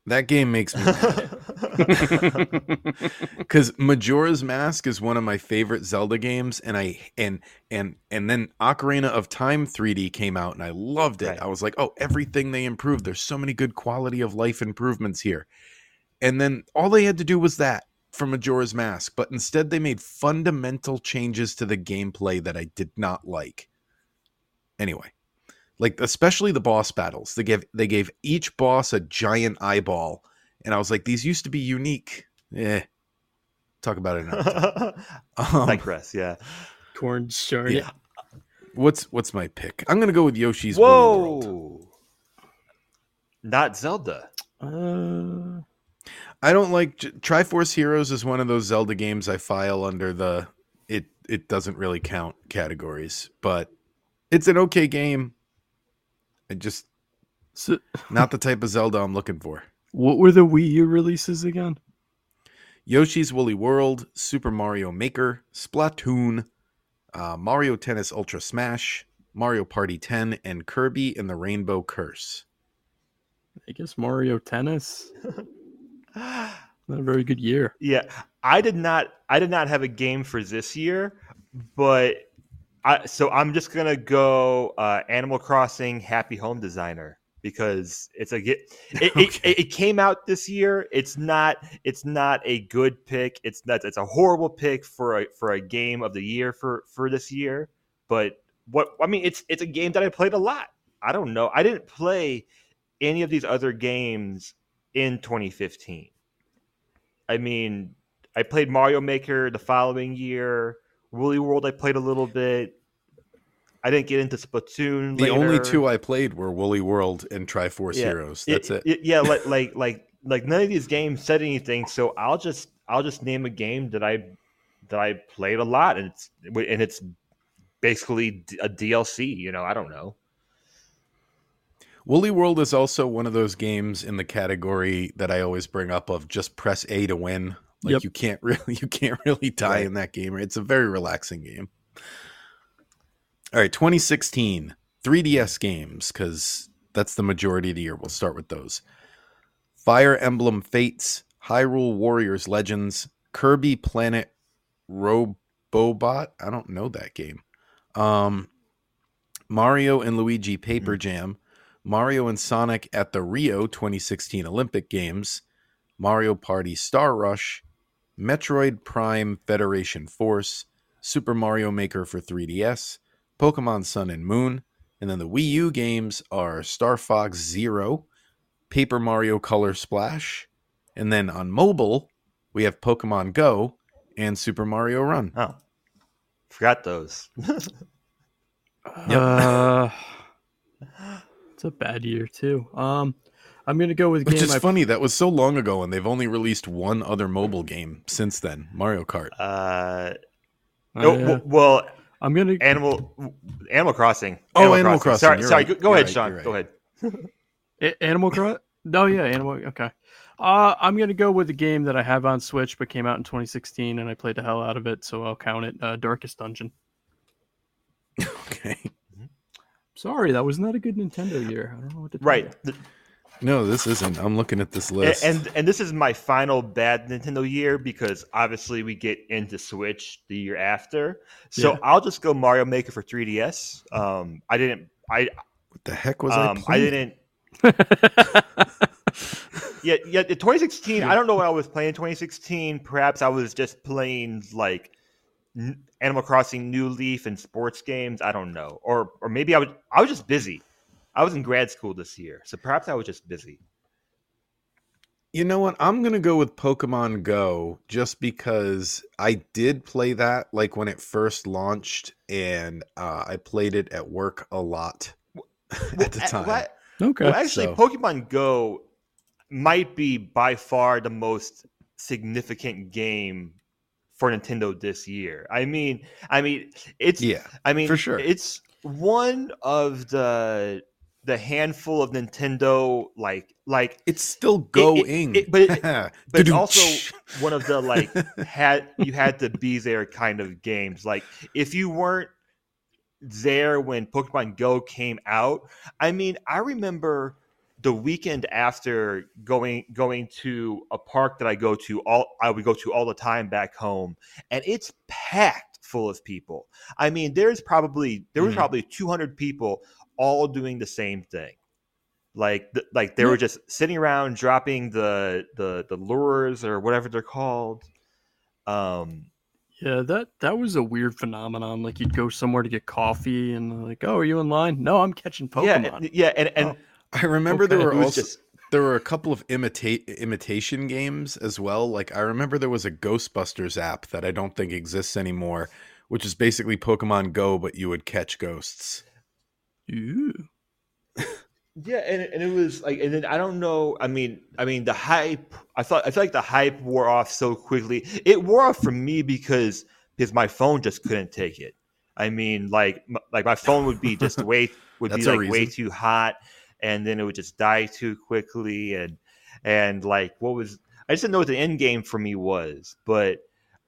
That game makes me because <laughs> Majora's Mask is one of my favorite Zelda games, and I and and and then Ocarina of Time 3D came out, and I loved it. Right. I was like, oh, everything they improved. There's so many good quality of life improvements here. And then all they had to do was that for Majora's Mask, but instead they made fundamental changes to the gameplay that I did not like. Anyway, like especially the boss battles. They gave they gave each boss a giant eyeball, and I was like, these used to be unique. Eh. Talk about it another time. Um, Digress, yeah. Corn shard. yeah. What's what's my pick? I'm gonna go with Yoshi's Woolly World. Whoa! Not Zelda. Uh, I don't like Triforce Heroes is one of those Zelda games I file under the it it doesn't really count categories, but it's an okay game. I just so, <laughs> not the type of Zelda I'm looking for. what were the Wii U releases again? Yoshi's Woolly World, Super Mario Maker, Splatoon, uh, Mario Tennis Ultra Smash, Mario Party 10, and Kirby and the Rainbow Curse. I guess Mario Tennis. <laughs> Not a very good year. Yeah, I did not. I did not have a game for this year, but I. So I'm just gonna go uh, Animal Crossing Happy Home Designer because it's a. <laughs> It, Okay. it, it came out this year. It's not. It's not a good pick. It's not. It's a horrible pick for a for a game of the year for for this year. But what I mean, it's it's a game that I played a lot. I don't know. I didn't play any of these other games in 2015. I mean, I played Mario Maker the following year. Woolly World, I played a little bit. I didn't get into Splatoon. The later. only two I played were Woolly World and Triforce Yeah. Heroes. That's it. Yeah, like <laughs> like like like none of these games said anything. So I'll just I'll just name a game that I that I played a lot, and it's and it's basically a DLC. You know, I don't know. Woolly World is also one of those games in the category that I always bring up of just press A to win. Like Yep. you can't <laughs> really you can't really die Right. in that game. It's a very relaxing game. All right, 2016 3DS games cuz that's the majority of the year. We'll start with those. Fire Emblem Fates, Hyrule Warriors Legends, Kirby Planet Robobot. I don't know that game. Um Mario and Luigi Paper Jam, Mario and Sonic at the Rio 2016 Olympic Games, Mario Party Star Rush, Metroid Prime Federation Force, Super Mario Maker for 3DS, Pokemon Sun and Moon, and then the Wii U games are Star Fox Zero, Paper Mario Color Splash, and then on mobile, we have Pokemon Go and Super Mario Run. Oh, forgot those. <laughs> Yep. Uh, <laughs> it's a bad year too. Um, I'm gonna go with Which game is I funny, that was so long ago, and they've only released one other mobile game since then Mario Kart. Uh, Uh, oh, yeah. well, I'm gonna. Animal Animal Crossing. Oh, Animal Crossing, Sorry, you're sorry. right. Go, go ahead, right, Sean. you're Go ahead. Animal Crossing. Oh yeah, Animal. Okay. Uh, I'm gonna go with the game that I have on Switch, but came out in 2016, and I played the hell out of it, so I'll count it. Uh, Darkest Dungeon. <laughs> Okay. Sorry, that was not a good Nintendo year. I don't know what to. tell Right. you. No, this isn't. I'm looking at this list. and and this is my final bad Nintendo year because obviously we get into Switch the year after. So Yeah. I'll just go Mario Maker for 3DS. Um, I didn't. I what the heck was um, I I playing? didn't. <laughs> Yeah, yeah. The 2016. I don't know what I was playing. in 2016. Perhaps I was just playing like Animal Crossing, New Leaf, and sports games. I don't know, or or maybe I was I was just busy. I was in grad school this year, so perhaps I was just busy. You know what? I'm gonna go with Pokemon Go just because I did play that like when it first launched, and uh, I played it at work a lot <laughs> at the Well, time. well, okay. Well, actually, So- Pokemon Go might be by far the most significant game for Nintendo this year. I mean, I mean, it's Yeah, I mean, for sure. it's one of the the handful of Nintendo like like it's still it- going. it- but it- <laughs> but it's also one of the like <laughs> had you had to be there kind of games. Like if you weren't there when Pokemon Go came out, I mean, I remember the weekend after going going to a park that I go to all I would go to all the time back home, and it's packed full of people. I mean, there's probably there was Mhm. probably 200 people all doing the same thing. Like, th- like they were just sitting around dropping the the the lures or whatever they're called. Um, Yeah, that that was a weird phenomenon. Like you'd go somewhere to get coffee, and like, "Oh, are you in line?" No, I'm catching Pokemon. yeah, and- yeah, and and Oh, I remember there were it also just there were a couple of imitate imitation games as well. Like I remember there was a Ghostbusters app that I don't think exists anymore, which is basically Pokemon Go, but you would catch ghosts. Ooh. Yeah, and, and it was like, and then I don't know. I mean, I mean, the hype. I thought I feel like the hype wore off so quickly. It wore off for me because because my phone just couldn't take it. I mean, like m- like my phone would be just way <laughs> would be like way too hot, and then it would just die too quickly, and and like what was I just didn't know what the end game for me was, but.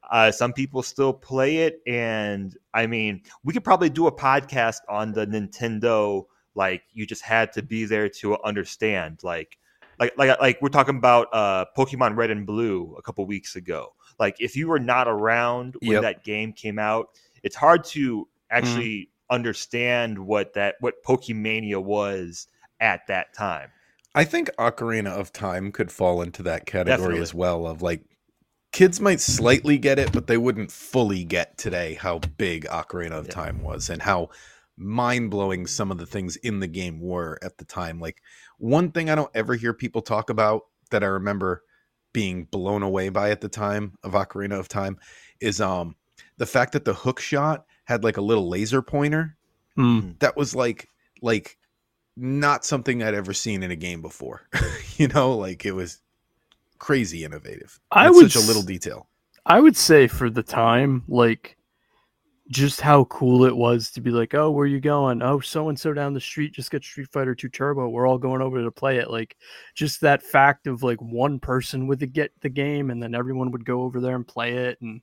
Uh, some people still play it, and I mean, we could probably do a podcast on the Nintendo like you just had to be there to understand like like like like we're talking about uh Pokemon Red and Blue a couple weeks ago. Like if you were not around when Yep. that game came out, it's hard to actually understand what that what Pokemania was at that time. I think Ocarina of Time could fall into that category Definitely. as well. Of like, kids might slightly get it, but they wouldn't fully get today how big Ocarina of Yeah. Time was and how mind blowing some of the things in the game were at the time. Like one thing I don't ever hear people talk about that I remember being blown away by at the time of Ocarina of Time is um the fact that the hook shot had like a little laser pointer Hmm. that was like like not something I'd ever seen in a game before. <laughs> you know, like it was crazy innovative. I It's would such a little detail. I would say for the time, like just how cool it was to be like, oh, where you going? Oh, so and so down the street just got Street Fighter 2 Turbo. We're all going over to play it. Like just that fact of like one person would get the game and then everyone would go over there and play it and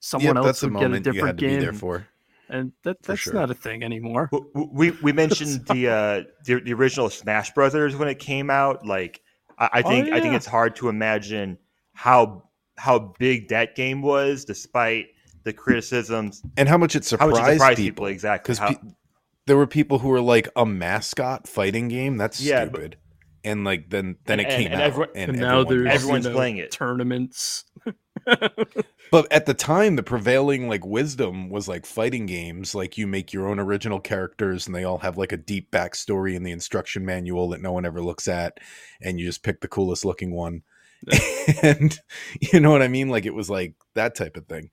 someone Yep, else that's a would get a moment you different had to game. be there for. And that that's sure. not a thing anymore. W- w- We we mentioned <laughs> the uh the, the original Smash Brothers when it came out. Like I, I Oh, think I think it's hard to imagine how how big that game was, despite the criticisms. And how much it How much surprised, it surprised people. people, exactly. Because How- pe- there were people who were like a mascot fighting game. That's Yeah, but- stupid. and like then then And- it came and out, everyone- and, And, now everyone there's. Everyone's you know, playing it. tournaments. <laughs> But at the time, the prevailing like wisdom was like fighting games. Like you make your own original characters, and they all have like a deep backstory in the instruction manual that no one ever looks at, and you just pick the coolest looking one. <laughs> and you know what I mean? Like it was like that type of thing.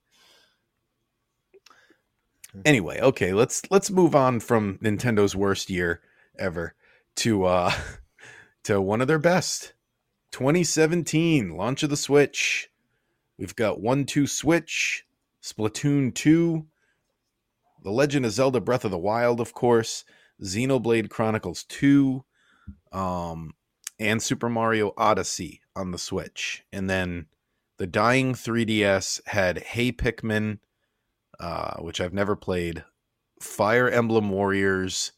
Anyway, okay, let's let's move on from Nintendo's worst year ever to uh <laughs> to one of their best. 2017 launch of the Switch. We've got 1 2 Switch, Splatoon 2, The Legend of Zelda Breath of the Wild, of course, Xenoblade Chronicles 2, um, and Super Mario Odyssey on the Switch. And then the dying 3DS had Hey Pikmin, uh, which I've never played, Fire Emblem Warriors,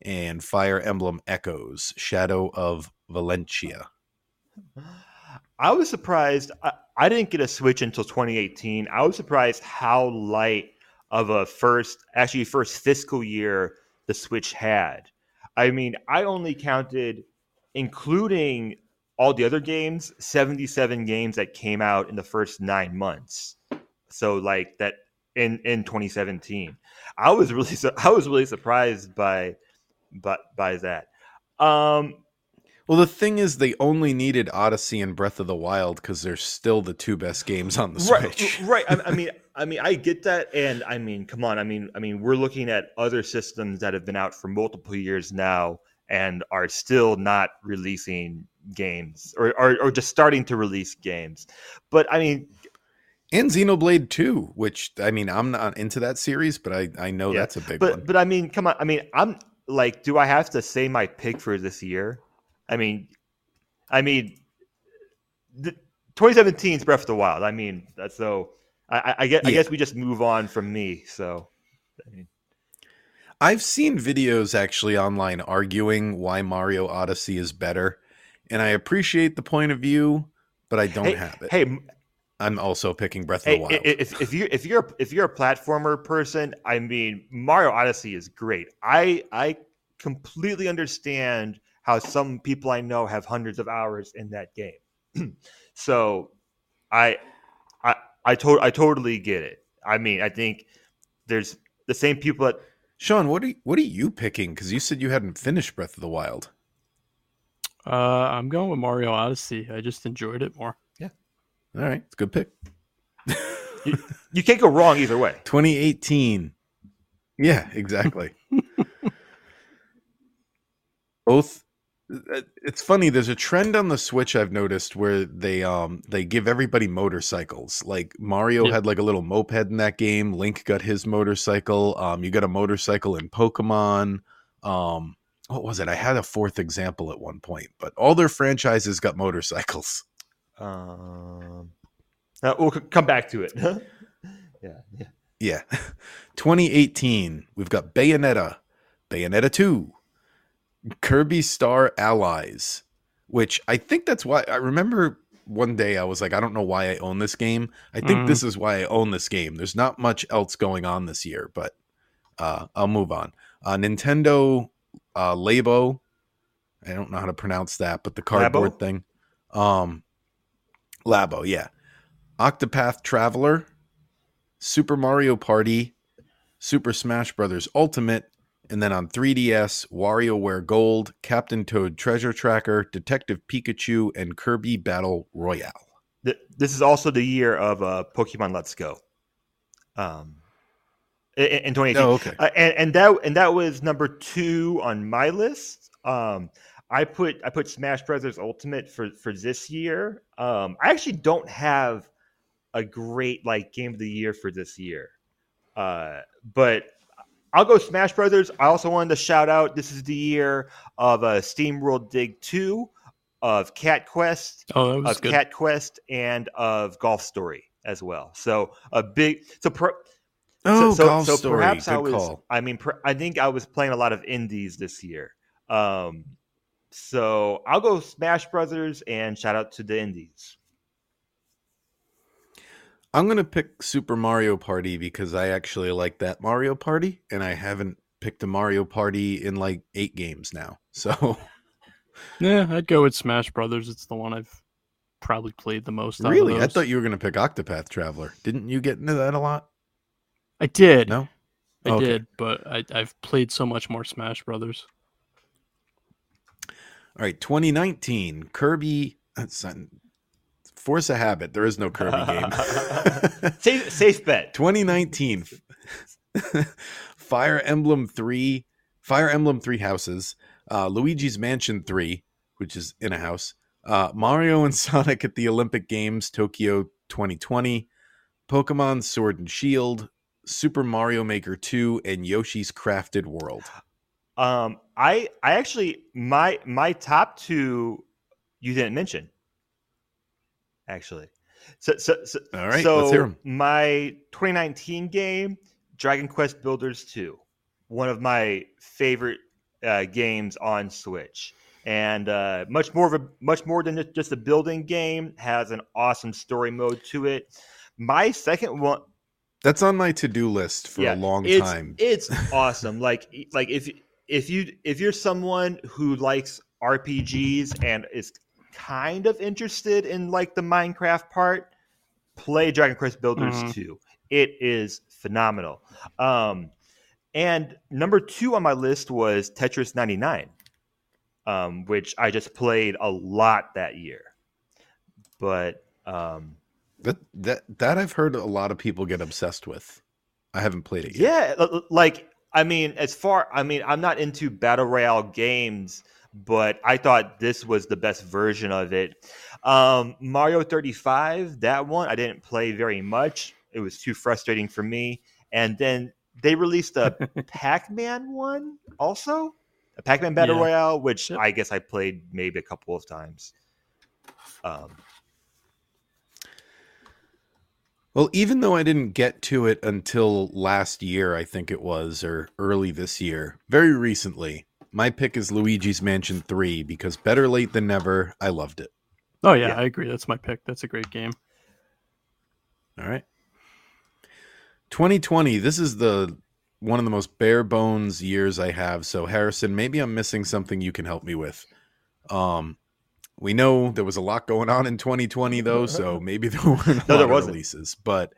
and Fire Emblem Echoes, Shadow of Valentia. <laughs> I was surprised. I, I didn't get a Switch until 2018. I was surprised how light of a first, actually first fiscal year the Switch had. I mean, I only counted, including all the other games, 77 games that came out in the first nine months. So like that in in 2017, I was really <laughs> I was really surprised by by by that. Um, Well, the thing is, they only needed Odyssey and Breath of the Wild because they're still the two best games on the Switch. Right, right. I, I <laughs> mean, I mean, I get that, and I mean, come on. I mean, I mean, we're looking at other systems that have been out for multiple years now and are still not releasing games, or or, or just starting to release games. But I mean, And Xenoblade 2, which, I mean, I'm not into that series, but I, I know Yeah, that's a big but one. but I mean, come on. I mean, I'm like, do I have to say my pick for this year? I mean, I mean, the 2017 is Breath of the Wild. I mean, that's so. I, I, I guess I guess we just move on from me. So, I mean, I've seen videos actually online arguing why Mario Odyssey is better. And I appreciate the point of view, but I don't hey, have it. hey, I'm also picking Breath of the Wild. if if you if you're if you're a platformer person, I mean, Mario Odyssey is great. I I completely understand how some people I know have hundreds of hours in that game. <clears throat> so, I I I to- I totally get it. I mean, I think there's the same people that Sean, what are you, what are you picking? Because you said you hadn't finished Breath of the Wild. Uh, I'm going with Mario Odyssey. I just enjoyed it more. Yeah. All right, it's a good pick. <laughs> you can't go wrong either way. 2018. Yeah, exactly. <laughs> Both it's funny there's a trend on the Switch I've noticed where they um they give everybody motorcycles. Like Mario Yeah. had like a little moped in that game, Link got his motorcycle, um you got a motorcycle in Pokemon. Um what was it? I had a fourth example at one point, but all their franchises got motorcycles. Um, uh, we'll c- come back to it. <laughs> yeah, yeah. Yeah. <laughs> 2018, we've got Bayonetta, Bayonetta 2, Kirby Star Allies, which I think that's why I remember one day I was like, I don't know why I own this game. I think Mm. this is why I own this game. There's not much else going on this year, but uh, I'll move on. Uh, Nintendo uh, Labo, I don't know how to pronounce that, but the cardboard Labo? thing. Um, Labo, yeah. Octopath Traveler, Super Mario Party, Super Smash Brothers Ultimate, And then on 3DS, WarioWare Gold, Captain Toad Treasure Tracker, Detective Pikachu, and Kirby Battle Royale. This is also the year of uh, Pokemon Let's Go. Um, in, in 2018. Oh, okay. Uh, and, and that and that was number two on my list. Um, I put I put Smash Brothers Ultimate for for this year. Um, I actually don't have a great like game of the year for this year, uh, but I'll go Smash Brothers. I also wanted to shout out this is the year of uh, Steam World Dig Two, of Cat Quest, Oh, that was of good. Cat Quest, and of Golf Story as well. So a big so. Per, Oh, so, so, Golf so Story. perhaps Good I was. call. I mean, per, I think I was playing a lot of indies this year. Um, so I'll go Smash Brothers and shout out to the indies. I'm gonna pick Super Mario Party because I actually like that Mario Party, and I haven't picked a Mario Party in like eight games now. <laughs> So Yeah, I'd go with Smash Brothers. It's the one I've probably played the most. really, I thought you were gonna pick Octopath Traveler. Didn't you get into that a lot? I did. No. I oh, Okay. did, but I, I've played so much more Smash Brothers. All right, 2019 Kirby. Not, Force a Habit. There is no Kirby game. <laughs> <laughs> safe, safe bet. 2019 <laughs> Fire Emblem 3, Fire Emblem 3 Houses, uh, Luigi's Mansion 3, which is in a house, uh, Mario and Sonic at the Olympic Games Tokyo 2020, Pokemon Sword and Shield, Super Mario Maker 2, and Yoshi's Crafted World. Um, I I actually my my top two you didn't mention. Actually, so so, so All right, so let's hear 'em. my 2019 game, Dragon Quest Builders 2, one of my favorite uh, games on Switch, and uh, much more of a much more than just a building game. Has an awesome story mode to it. My second one, That's on my to-do list for a long it's, time. It's <laughs> awesome. like like if if you if you're someone who likes RPGs and is kind of interested in like the Minecraft part, play Dragon Quest Builders Mhm. 2. It is phenomenal. Um and number 2 on my list was Tetris 99. Um which I just played a lot that year. But um That that that I've heard a lot of people get obsessed with. I haven't played it yet. Yeah, l- l- like I mean, as far I mean, I'm not into battle royale games, but I thought this was the best version of it. Um, Mario 35, that one I didn't play very much. It was too frustrating for me. And then they released a <laughs> Pac-Man one also, a Pac-Man battle Yeah. royale, which Yep. I guess I played maybe a couple of times. Um, Well, even though I didn't get to it until last year, I think it was, or early this year, very recently, my pick is Luigi's Mansion 3 because better late than never. I loved it. Oh yeah, Yeah. I agree. That's my pick. That's a great game. All right. 2020, this is the one of the most bare bones years I have. So Harrison, maybe I'm missing something you can help me with. Um we know there was a lot going on in 2020 though, so <laughs> maybe there weren't a No, lot there of wasn't. releases, but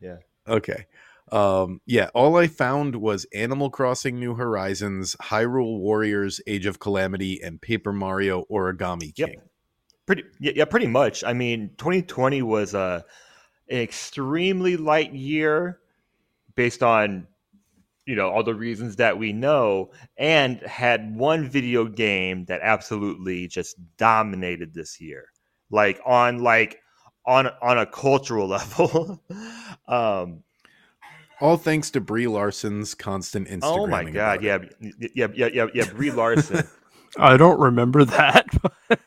Yeah. Okay. Um yeah, all I found was Animal Crossing New Horizons, Hyrule Warriors Age of Calamity and Paper Mario Origami Yep. King. Pretty yeah, yeah, pretty much. I mean, 2020 was a an extremely light year based on you know all the reasons that we know and had one video game that absolutely just dominated this year. Like on like on on a cultural <laughs> level. um All thanks to Brie Larson's constant Instagram. oh my god, yeah, yeah, yeah, yeah, yeah, Brie Larson. <laughs> I don't remember that. <laughs>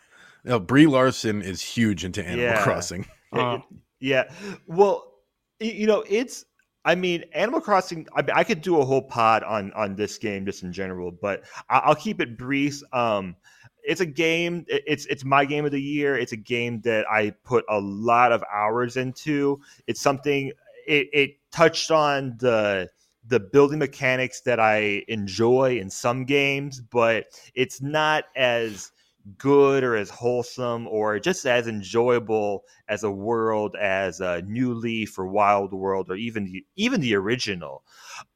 No, Brie Larson is huge into Animal Yeah. Crossing. <laughs> Uh, Yeah. Well, you know, it's. I mean, Animal Crossing. I, mean, I could do a whole pod on on this game just in general, but I, I'll keep it brief. Um, it's a game. It's it's my game of the year. It's a game that I put a lot of hours into. It's something. It, it touched on the the building mechanics that I enjoy in some games, but it's not as good or as wholesome or just as enjoyable as a world as a New Leaf or Wild World or even the, even the original.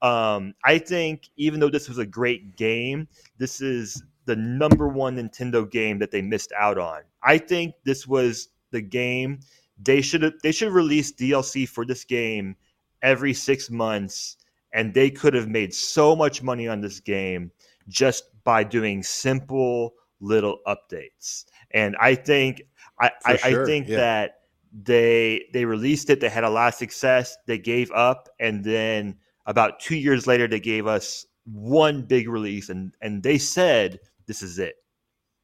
Um, I think even though this was a great game, this is the number one Nintendo game that they missed out on. I think this was the game they should have they should release DLC for this game every six months, and they could have made so much money on this game just by doing simple little updates. And I think I, I, sure, I, think yeah. that they they released it, they had a lot of success, they gave up, and then about two years later they gave us one big release and and they said this is it.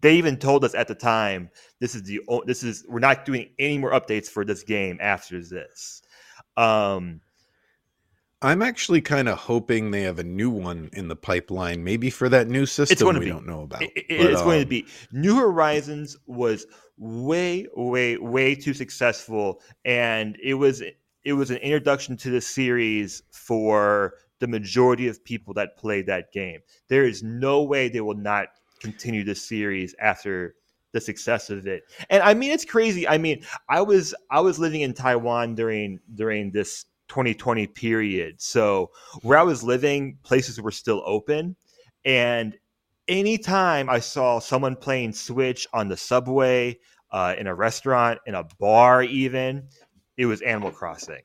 They even told us at the time this is the this is we're not doing any more updates for this game after this. Um, I'm actually kind of hoping they have a new one in the pipeline, maybe for that new system we be. don't know about. It, it, but, it's um, going to be New Horizons was way, way, way too successful, and it was it was an introduction to the series for the majority of people that played that game. There is no way they will not continue this series after the success of it. And I mean, it's crazy. I mean, I was I was living in Taiwan during during this 2020 period. So where I was living, places were still open, and anytime I saw someone playing Switch on the subway, uh, in a restaurant, in a bar, even, it was Animal Crossing.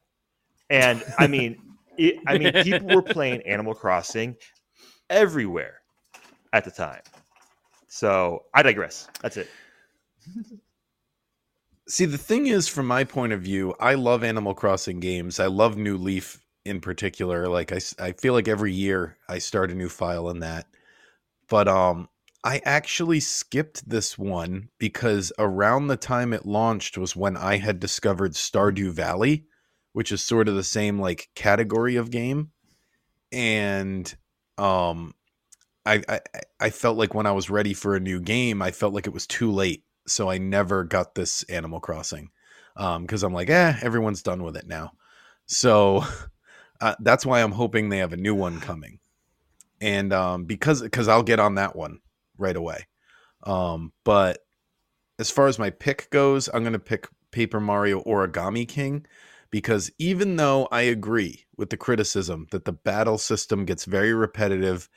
And I mean, it, I mean, people were playing Animal Crossing everywhere at the time. So I digress. That's it. See, the thing is, from my point of view, I love Animal Crossing games. I love New Leaf in particular. Like I, I feel like every year I start a new file in that. But um, I actually skipped this one because around the time it launched was when I had discovered Stardew Valley, which is sort of the same like category of game, and um, I, I I felt like when I was ready for a new game, I felt like it was too late, so I never got this Animal Crossing because um, I'm like, eh, everyone's done with it now. So <laughs> uh, that's why I'm hoping they have a new one <sighs> coming, and um, because because I'll get on that one right away. Um, but as far as my pick goes, I'm gonna pick Paper Mario Origami King because even though I agree with the criticism that the battle system gets very repetitive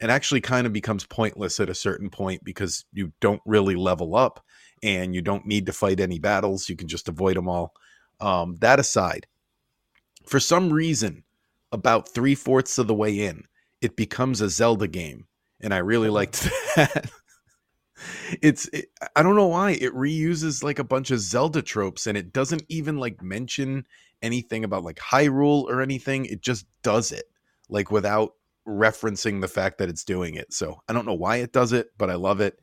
and actually kind of becomes pointless at a certain point because you don't really level up and you don't need to fight any battles. You can just avoid them all. Um, that aside, for some reason, about three fourths of the way in, it becomes a Zelda game. And I really liked <laughs> that. it's it, I don't know why it reuses like a bunch of Zelda tropes and it doesn't even like mention anything about like Hyrule or anything. It just does it like without referencing the fact that it's doing it. So I don't know why it does it, but I love it.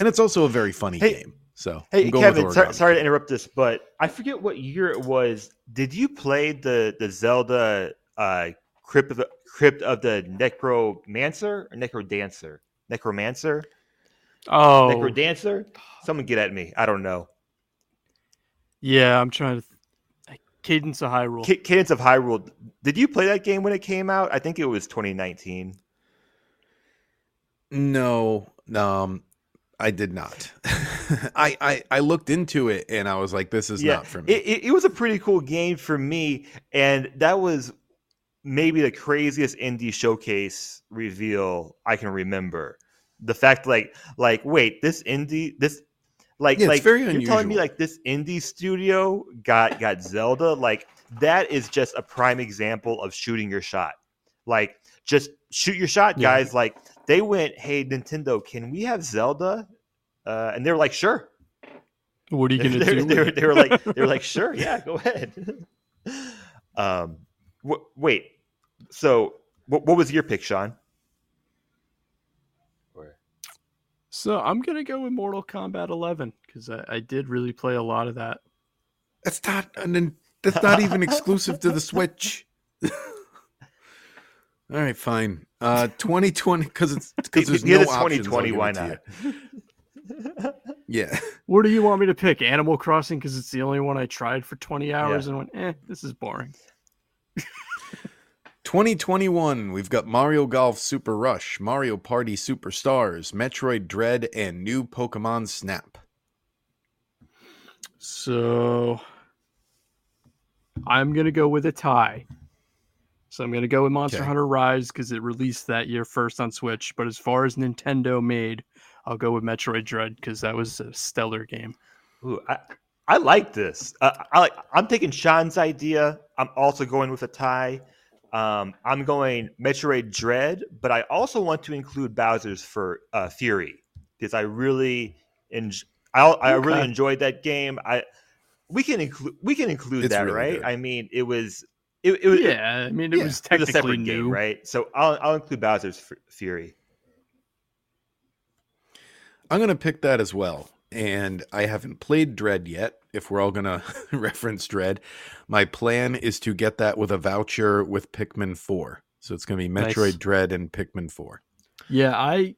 And it's also a very funny hey, game. So hey, Kevin, sorry, sorry to interrupt this, but I forget what year it was. Did you play the the Zelda uh, Crypt of the, Crypt of the Necromancer or Necrodancer? Necromancer? Oh, Necrodancer? Someone get at me. I don't know. Yeah, I'm trying to Cadence of Hyrule. C- Cadence of Hyrule. Did you play that game when it came out? I think it was 2019. No, um, I did not. <laughs> I, I I looked into it and I was like, this is yeah, not for me. It, it, it was a pretty cool game for me, and that was maybe the craziest indie showcase reveal I can remember. The fact, like, like, wait, this indie, this like, yeah, like you're telling me like this indie studio got got Zelda. Like that is just a prime example of shooting your shot. Like just shoot your shot, guys. Yeah. Like they went, hey Nintendo, can we have Zelda? Uh, and they were like, sure. What are you <laughs> gonna do? They, were, they were like, they were like, <laughs> sure, yeah, go ahead. <laughs> um, w- wait. So, what, what was your pick, Sean? So I'm gonna go with Mortal Kombat 11 because I, I, did really play a lot of that. That's not and then that's not even exclusive to the Switch. All right, fine. Uh, <laughs> 2020 because it's because there's no 2020. Why not? <laughs> yeah. Where do you want me to pick? Animal Crossing because it's the only one I tried for 20 hours yeah. and went, eh, this is boring. <laughs> 2021, we've got Mario Golf Super Rush, Mario Party Superstars, Metroid Dread, and new Pokemon Snap. So I'm gonna go with a tie. So I'm gonna go with Monster Okay. Hunter Rise because it released that year first on Switch. But as far as Nintendo made, I'll go with Metroid Dread because that was a stellar game. Ooh, I, I like this. Uh, I like. I'm taking Sean's idea. I'm also going with a tie. Um, I'm going Metroid Dread, but I also want to include Bowser's for uh, Fury because I really enj- I, I really enjoyed that game. I we can include we can include It's that, really right? good. I mean, it was it, it was Yeah, I mean it yeah, was it was technically a separate new, game, right? So I'll I'll include Bowser's Fury. I'm going to pick that as well. And I haven't played Dread yet. If we're all going <laughs> to reference Dread, my plan is to get that with a voucher with Pikmin 4. So it's going to be Nice. Metroid Dread and Pikmin 4. Yeah, I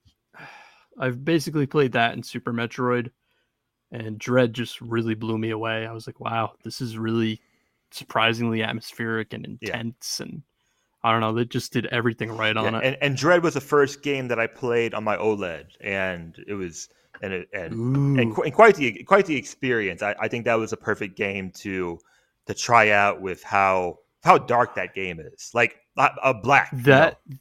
I've basically played that in Super Metroid, and Dread just really blew me away. I was like, wow, this is really surprisingly atmospheric and Yeah. intense, and I don't know, they just did everything right on Yeah, it. and, and Dread was the first game that I played on my OLED, and it was and it, and and, qu- and quite the quite the experience. I, I think that was a perfect game to to try out with how how dark that game is, like a, a black you that know.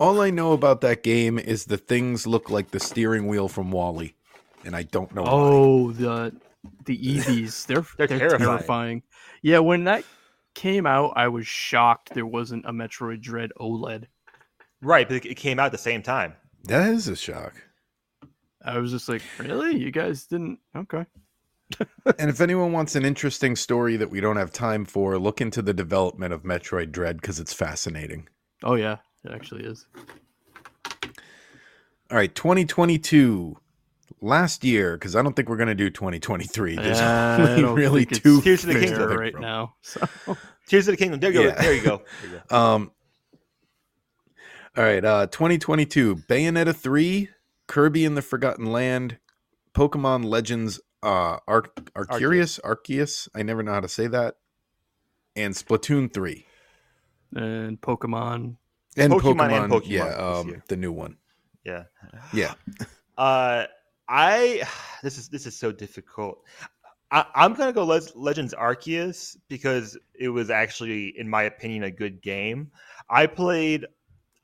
All I know about that game is the things look like the steering wheel from WALL-E. And I don't know why. oh the the EVs, they're They're they're, terrifying. terrifying. Yeah, when that came out, I was shocked there wasn't a Metroid Dread OLED. right, but it, it came out at the same time. That is a shock. I was just like, really? You guys didn't? Okay. <laughs> And if anyone wants an interesting story that we don't have time for, look into the development of Metroid Dread because it's fascinating. Oh yeah, it actually is. All right, 2022. Last year, because I don't think we're going to do 2023. There's Yeah, only really think two Tears of the Kingdom. right from. now. So <laughs> Tears of the Kingdom. There you go. There you go. There you go. <laughs> Um, all right, uh, 2022. Bayonetta 3, Kirby in the Forgotten Land, Pokemon Legends uh, Ar- Arceus, Arceus. I never know how to say that. And Splatoon 3. and Pokemon. And Pokemon Pokemon, and Pokemon yeah, um, the new one. Yeah. Yeah. <laughs> Uh, I <sighs> this is this is so difficult. I, I'm gonna go Les- Legends Arceus because it was actually, in my opinion, a good game. I played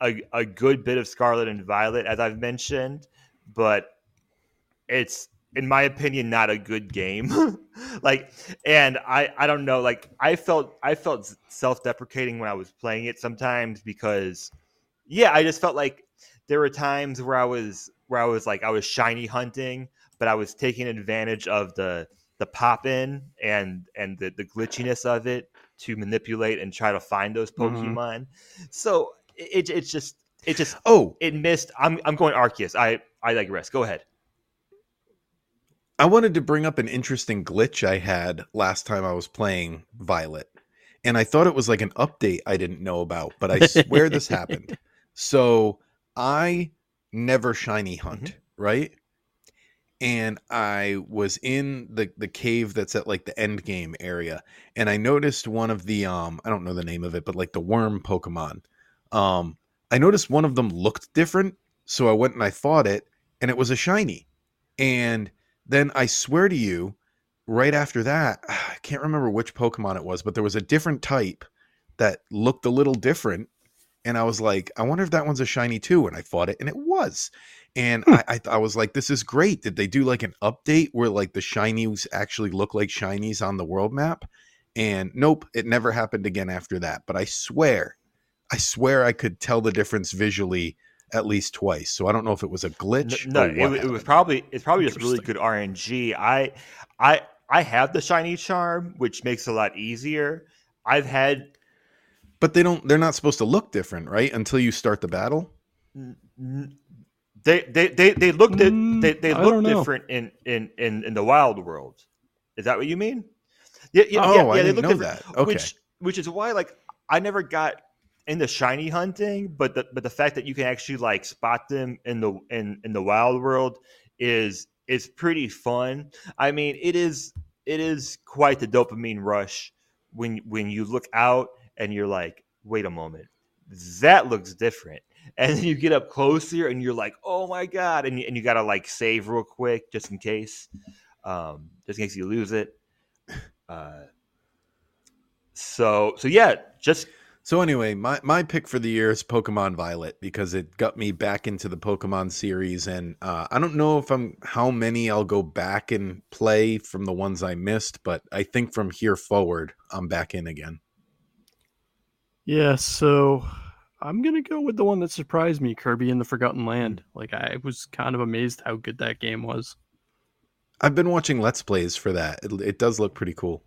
a, a good bit of Scarlet and Violet, as I've mentioned, but it's in my opinion not a good game. <laughs> like, and I I don't know. Like, I felt I felt self deprecating when I was playing it sometimes because, yeah, I just felt like there were times where I was where I was like I was shiny hunting, but I was taking advantage of the the pop in and and the, the glitchiness of it to manipulate and try to find those Mhm. Pokemon. So it it's just it just Oh, it missed. I'm I'm going Arceus. I I digress. Go ahead. I wanted to bring up an interesting glitch I had last time I was playing Violet. And I thought it was like an update I didn't know about, but I swear this happened. <laughs> So I never shiny hunt, right? And I was in the the cave that's at like the end game area, and I noticed one of the um I don't know the name of it, but like the worm Pokemon. Um, I noticed one of them looked different, so I went and I fought it, and it was a shiny. And then I swear to you, right after that, <sighs> I can't remember which Pokemon it was, but there was a different type that looked a little different. And I was like, I wonder if that one's a shiny too. And I fought it, and it was. And hmm. I, I, I was like, this is great. Did they do like an update where like the shinies actually look like shinies on the world map? And nope, it never happened again after that. But I swear, I swear I could tell the difference visually at least twice. So I don't know if it was a glitch. No, or it, it was probably it's probably just really good RNG. I I I have the shiny charm, which makes it a lot easier. I've had But they don't. They're not supposed to look different, right? Until you start the battle. n- n- they they they they look di- Mm, they they look different in, in in in the wild world. Is that what you mean? Yeah, yeah, Oh, yeah, I yeah, they didn't look know different, that. Okay. Which which is why like I never got into shiny hunting, but the but the fact that you can actually like spot them in the in in the wild world is is pretty fun. I mean, it is it is quite the dopamine rush when when you look out and you're like, wait a moment, that looks different. And then you get up closer and you're like, oh my God. And you, and you got to like save real quick just in case, um, just in case you lose it. Uh, so, so yeah, just So anyway, my, my pick for the year is Pokemon Violet because it got me back into the Pokemon series, and uh, I don't know if I'm how many I'll go back and play from the ones I missed, but I think from here forward I'm back in again. Yeah, so I'm gonna go with the one that surprised me, Kirby in the Forgotten Land. Mm. Like I was kind of amazed how good that game was. I've been watching Let's Plays for that. It, it does look pretty cool.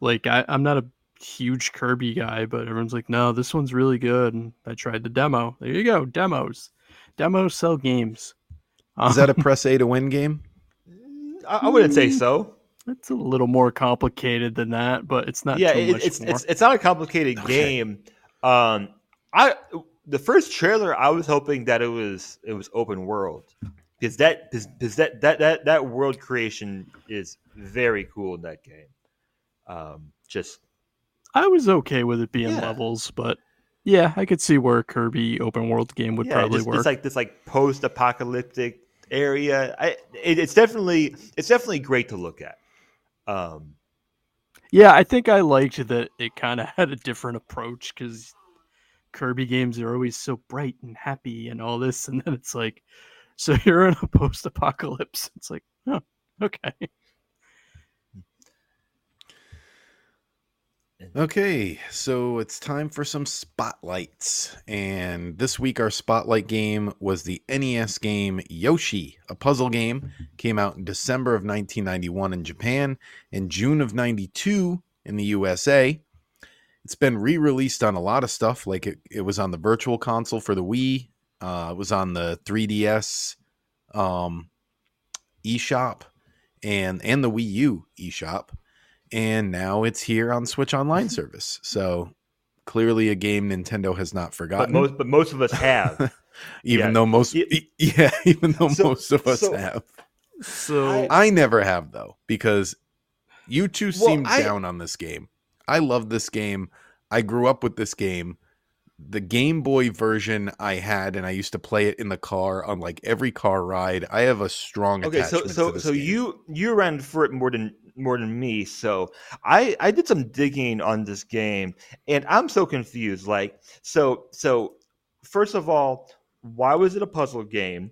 Like I, I'm not a huge Kirby guy, but everyone's like, no, this one's really good. And I tried the demo. There you go, demos. Demos sell games. Is that a um, press A to win game? Mm, I, I wouldn't say <laughs> so. It's a little more complicated than that, but it's not. yeah, too it, much it's, more. it's it's not a complicated Okay. game. Um, I the first trailer I was hoping that it was it was open world because that because, because that, that that that world creation is very cool in that game. Um, just I was okay with it being Yeah. levels, but yeah, I could see where a Kirby open world game would yeah, probably just, work. it's like this like post apocalyptic area. I it, it's definitely it's definitely great to look at. Um, Yeah, I think I liked that it kind of <laughs> had a different approach because Kirby games are always so bright and happy and all this, and then it's like, <laughs> so you're in a post-apocalypse. It's like, oh, okay. Okay, so it's time for some spotlights. And this week, our spotlight game was the NES game Yoshi, a puzzle game. Came out in December of 1991 in Japan and June of 92 in the USA. It's been re released on a lot of stuff, like it, it was on the Virtual Console for the Wii, uh, it was on the 3DS um, eShop, and, and the Wii U eShop and now it's here on Switch Online mm-hmm. service. So clearly, a game Nintendo has not but forgotten. most but most of us have. <laughs> even yeah. though most, Yeah. yeah, <laughs> even though So- most of us so- have. So I never have though, because you two Well, seem I- down on this game. I love this game. I grew up with this game. The Game Boy version I had, and I used to play it in the car on like every car ride. I have a strong okay so so to this so game. you you ran for it more than more than me so i i did some digging on this game and i'm so confused like so so first of all why was it a puzzle game?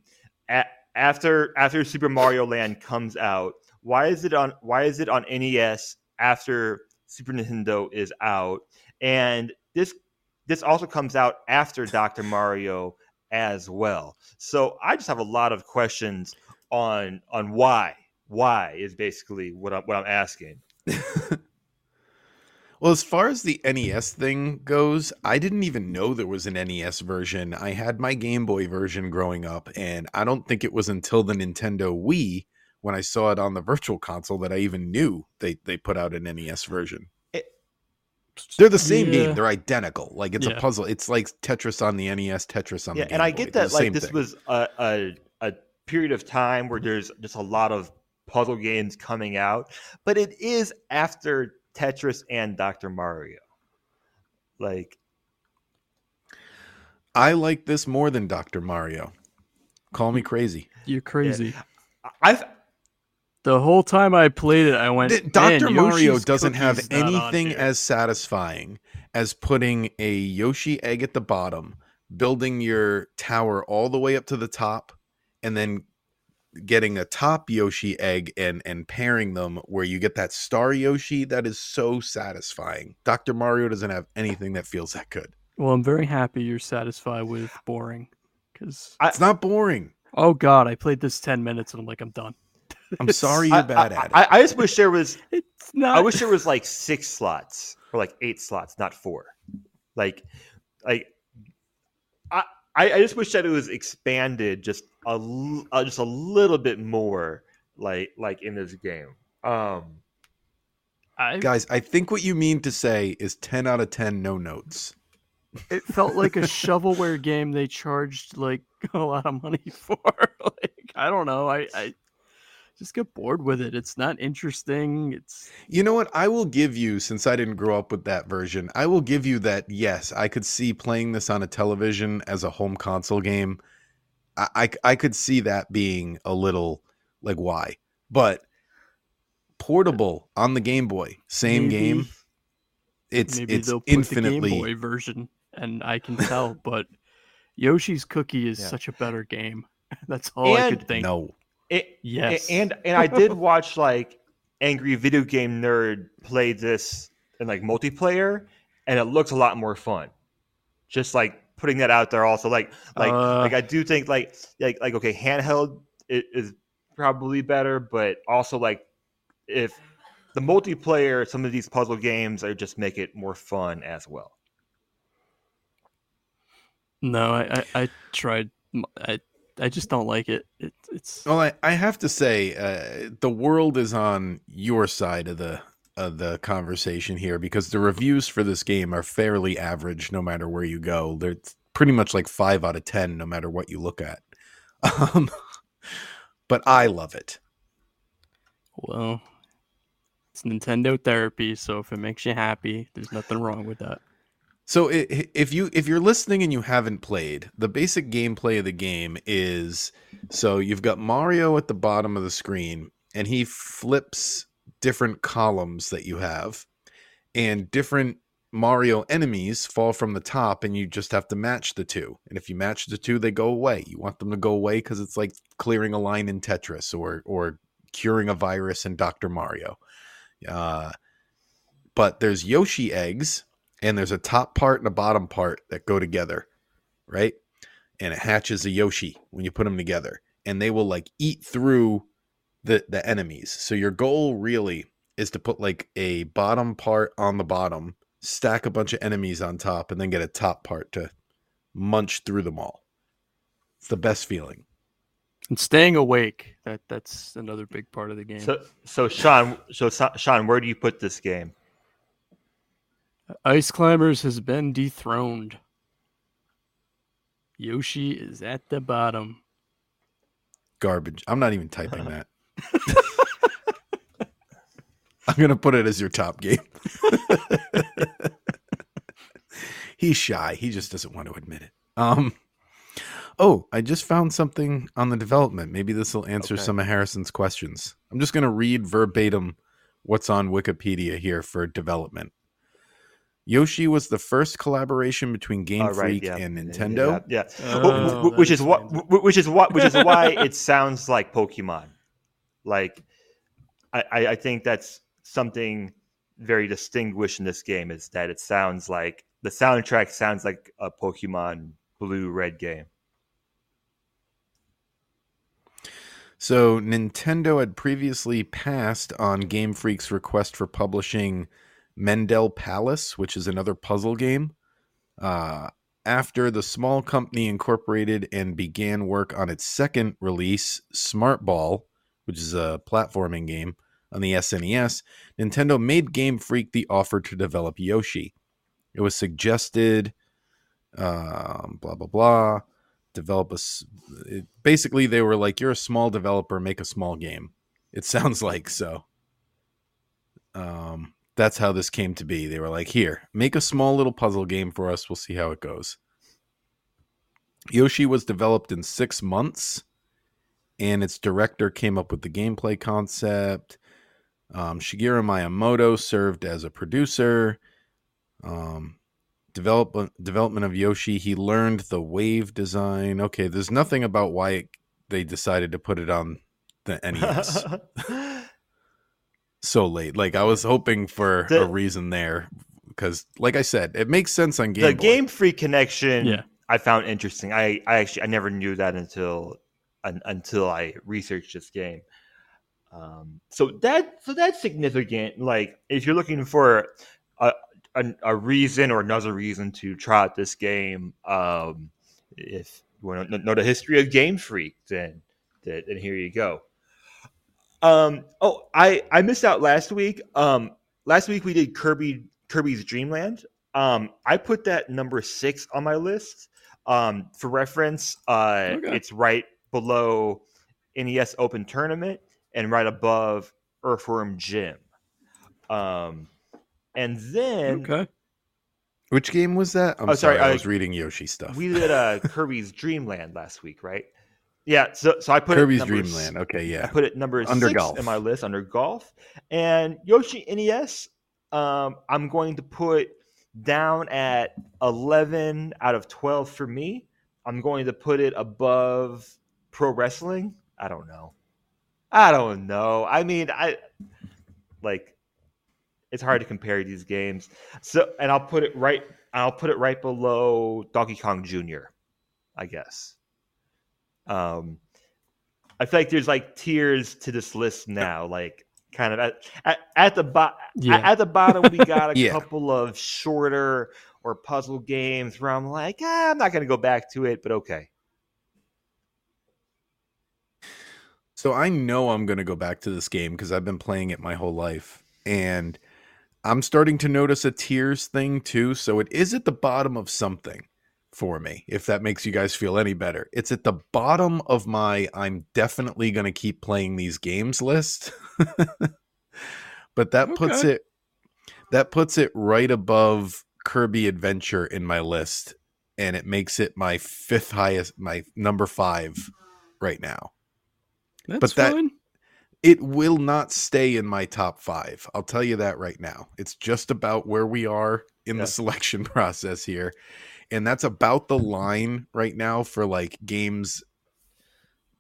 A- after after super mario land comes out why is it on why is it on nes after super nintendo is out? And this this also comes out after dr mario as well. So i just have a lot of questions on on why why is basically what I'm what I'm asking. <laughs> Well, as far as the NES thing goes, I didn't even know there was an NES version. I had my Game Boy version growing up, and I don't think it was until the Nintendo Wii when I saw it on the Virtual Console that I even knew they they put out an NES version. They're the same Yeah. game. They're identical. Like it's Yeah. a puzzle. It's like Tetris on the NES, Tetris on Yeah, the Game and I Boy. get They're that like this thing. was a, a a period of time where there's just a lot of puzzle games coming out, but it is after Tetris and Dr. Mario. Like I like this more than Dr. Mario. Call me crazy. you're crazy. I've The whole time I played it, I went. Dr. Mario Yoshi's doesn't have cookie's not on anything as satisfying as putting a Yoshi egg at the bottom, building your tower all the way up to the top, and then getting a top Yoshi egg and and pairing them where you get that star Yoshi. That is so satisfying. Dr. Mario doesn't have anything that feels that good. Well, I'm very happy you're satisfied with boring, because I- It's not boring. oh god, I played this ten minutes and I'm like, I'm done. <laughs> I'm sorry you're I, bad I, at it. I, I just wish there was <laughs> It's not. I wish there was like six slots or like eight slots, not four. Like, like I I I just wish that it was expanded just a l- uh, just a little bit more, like like in this game. Um, I, Guys, I think what you mean to say is 10 out of 10 no notes. it felt like a shovelware game they charged like <laughs> a lot of money <laughs> for. <laughs> like I don't know. I, I just get bored with it. It's not interesting. It's You know what? I will give you, since I didn't grow up with that version, I will give you that. Yes, I could see playing this on a television as a home console game. I, I, I could see that being a little like why, but uh, portable on the Game Boy, same Maybe- game. It's maybe it's they'll put infinitely the Game Boy version, and I can tell. but Yoshi's Cookie is Yeah. such a better game. <laughs> That's all I could think. no. It, Yes. and and I did <laughs> watch like Angry Video Game Nerd play this in like multiplayer, and it looks a lot more fun. Just like putting that out there, also like like Uh, like I do think like like like okay, handheld i- is probably better, but also like if the multiplayer, some of these puzzle games are just make it more fun as well. No, I, I, I tried. m- I, I just don't like it. it it's Well, I, I have to say, uh, the world is on your side of the of the conversation here because the reviews for this game are fairly average, no matter where you go. They're pretty much like five out of ten, no matter what you look at. <laughs> Um, but I love it. well, it's Nintendo therapy. So if it makes you happy, there's nothing wrong with that. So if you if you're listening and you haven't played, the basic gameplay of the game is so you've got Mario at the bottom of the screen and he flips different columns that you have and different Mario enemies fall from the top and you just have to match the two. And if you match the two they go away. You want them to go away cuz it's like clearing a line in Tetris or or curing a virus in Dr. Mario. Uh but there's Yoshi eggs and there's a top part and a bottom part that go together, right? And it hatches a Yoshi when you put them together, and they will like eat through the the enemies. So your goal really is to put like a bottom part on the bottom, stack a bunch of enemies on top, and then get a top part to munch through them all. It's the best feeling. And staying awake. That that's another big part of the game. So so Sean, so Sean, where do you put this game? Ice Climbers has been dethroned. Yoshi is at the bottom. Garbage. I'm not even typing <laughs> that. <laughs> I'm gonna put it as your top game. <laughs> He's shy. He just doesn't want to admit it. Um. Oh, I just found something on the development. Maybe this will answer Okay. some of Harrison's questions. I'm just gonna read verbatim what's on Wikipedia here for development. Yoshi was the first collaboration between Game Oh, right, Freak yeah. and Yeah, Nintendo. Yeah, Oh, Wh- wh- which is what, which is what, which is why it sounds like Pokemon. Like, I, I, think that's something very distinguished in this game is that it sounds like the soundtrack sounds like a Pokemon Blue Red game. So Nintendo had previously passed on Game Freak's request for publishing Mendel Palace, which is another puzzle game. Uh, after the small company incorporated and began work on its second release, Smart Ball, which is a platforming game on the SNES, Nintendo made Game Freak the offer to develop Yoshi. It was suggested, um, blah blah blah develop a. it, basically they were like you're a small developer make a small game. It <laughs> sounds like so. Um that's how this came to be. They were like here make a small little puzzle game for us. We'll see how it goes. Yoshi was developed in six months and its director came up with the gameplay concept um, shigeru miyamoto served as a producer um, development development of Yoshi. He learned the wave design. Okay, there's nothing about why it, they decided to put it on the NES <laughs> so late. Like I was hoping for The- a reason there because, like I said, it makes sense on Game the Boy. Game Freak connection, Yeah. I found interesting. I, I actually I never knew that until un, until I researched this game. Um, so that so that's significant. Like if you're looking for a, a, a reason or another reason to try out this game, um, if you want to know the history of Game Freak, then then, then here you go. Um, oh, I I missed out last week. Um, last week we did Kirby Kirby's Dream Land. Um, I put that number six on my list. Um, for reference, uh, Okay. it's right below NES Open Tournament and right above Earthworm Jim. Um, and then Okay. Which game was that? I'm Oh, sorry, sorry, I I- was reading Yoshi stuff. we did uh, <laughs> Kirby's Dream Land last week, right? Yeah. So so I put Kirby's it number Dream Land. Okay, yeah. I put it number Under six golf. in my list under golf, and Yoshi NES. Um, I'm going to put down at 11 out of 12 for me. I'm going to put it above pro wrestling. I don't know. I don't know. I mean, I like it's hard to compare these games. So, and I'll put it right. I'll put it right below Donkey Kong Jr. I guess. Um, I feel like there's like tiers to this list now. Like kind of at at, at the bottom. Yeah. At the bottom, we got <laughs> a Yeah. couple of shorter or puzzle games where I'm like, ah, I'm not going to go back to it, but okay. So I know I'm going to go back to this game because I've been playing it my whole life. And I'm starting to notice a tears thing too. So it is at the bottom of something for me, if that makes you guys feel any better. It's at the bottom of my I'm definitely going to keep playing these games list. <laughs> but that puts it that puts it right above Kirby Adventure in my list and it makes it my fifth highest my number 5 right now. That's that- fine. It will not stay in my top five. I'll tell you that right now. It's just about where we are in Yeah. the selection <laughs> process here. And that's about the line right now for like games.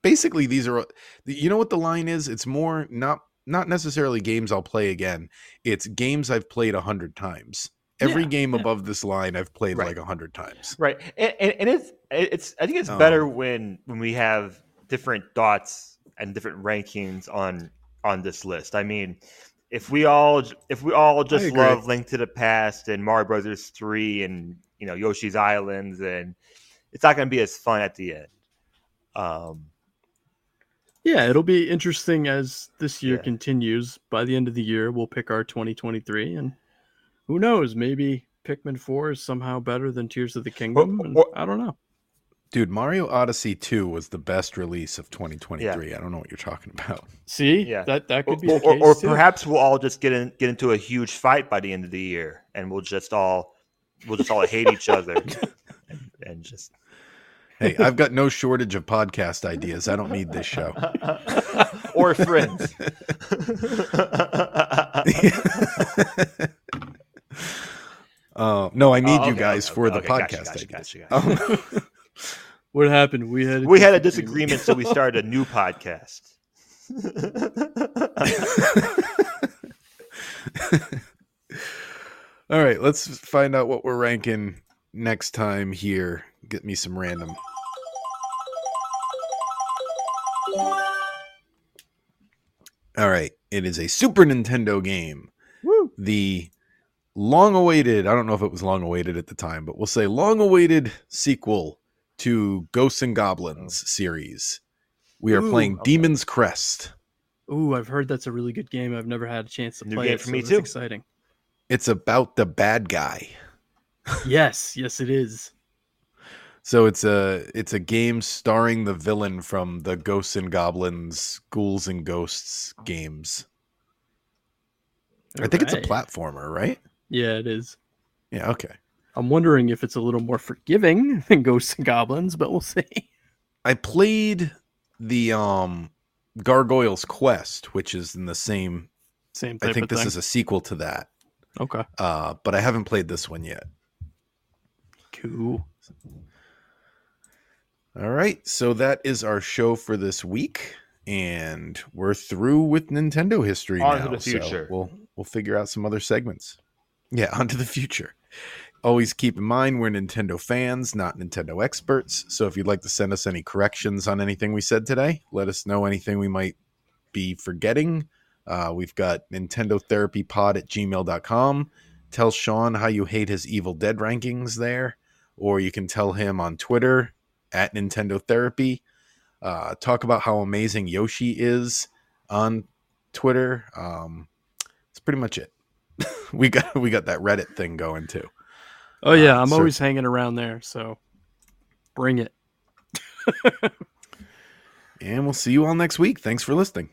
Basically, these are you know what the line is? It's more not not necessarily games I'll play again. It's games I've played a hundred times. Every Yeah, game yeah. above this line I've played Right. like a hundred times. Right, and, and, and it's it's I think it's Um, better when when we have different thoughts and different rankings on on this list. I mean, if we all if we all just love Link to the Past and Mario Brothers three and you know Yoshi's Islands, and it's not going to be as fun at the end. Um, Yeah, it'll be interesting as this year Yeah. continues. By the end of the year, we'll pick our 2023, and who knows? Maybe Pikmin 4 is somehow better than Tears of the Kingdom. and or- I don't know. Dude, Mario Odyssey 2 was the best release of 2023. I don't know what you're talking about. See, Yeah. that that could be or, the or, case or too. perhaps we'll all just get in, get into a huge fight by the end of the year, and we'll just all we'll just all hate each other, and, <laughs> and just Hey, I've got no shortage of podcast ideas. I don't need this show. <laughs> or friends. <laughs> Uh, no, I need Oh, you guys okay, for okay, the gotcha, podcast gotcha, ideas. gotcha, Um, what happened? We had we had a disagreement, so we started a new podcast. <laughs> all right, let's find out what we're ranking next time here. Get me some random. All right, it is a Super Nintendo game. Woo. The long awaited, I don't know if it was long awaited at the time, but we'll say long awaited sequel to Ghosts and Goblins oh. series. We are Ooh, playing okay. Demon's Crest. Ooh, I've heard that's a really good game. I've never had a chance to New play game it. for so me that's too. Exciting. It's about the bad guy. yes, yes, it is. So it's a it's a game starring the villain from the Ghosts and Goblins, Ghouls and Ghosts games. I think it's a platformer, right? Yeah, it is. Yeah, okay. I'm wondering if it's a little more forgiving <laughs> than Ghosts and Goblins, but we'll see. I played the um Gargoyle's Quest, which is in the same Same type I think of this thing. is a sequel to that. okay. Uh but I haven't played this one yet. Cool. All right, so that is our show for this week, and we're through with Nintendo history On now. to the so future. we'll we'll figure out some other segments. Yeah, <laughs> on to the future. Always keep in mind we're Nintendo fans, not Nintendo experts. So if you'd like to send us any corrections on anything we said today, let us know anything we might be forgetting. Uh, we've got Nintendo Therapy Pod at gmail.com. Tell Sean how you hate his Evil Dead rankings there, or you can tell him on Twitter at Nintendo Therapy. Uh, talk about how amazing Yoshi is on Twitter. Um, that's pretty much it. <laughs> we got we got that Reddit thing going too. Oh yeah, Uh, I'm so- always hanging around there, so bring it. <laughs> And we'll see you all next week. Thanks for listening.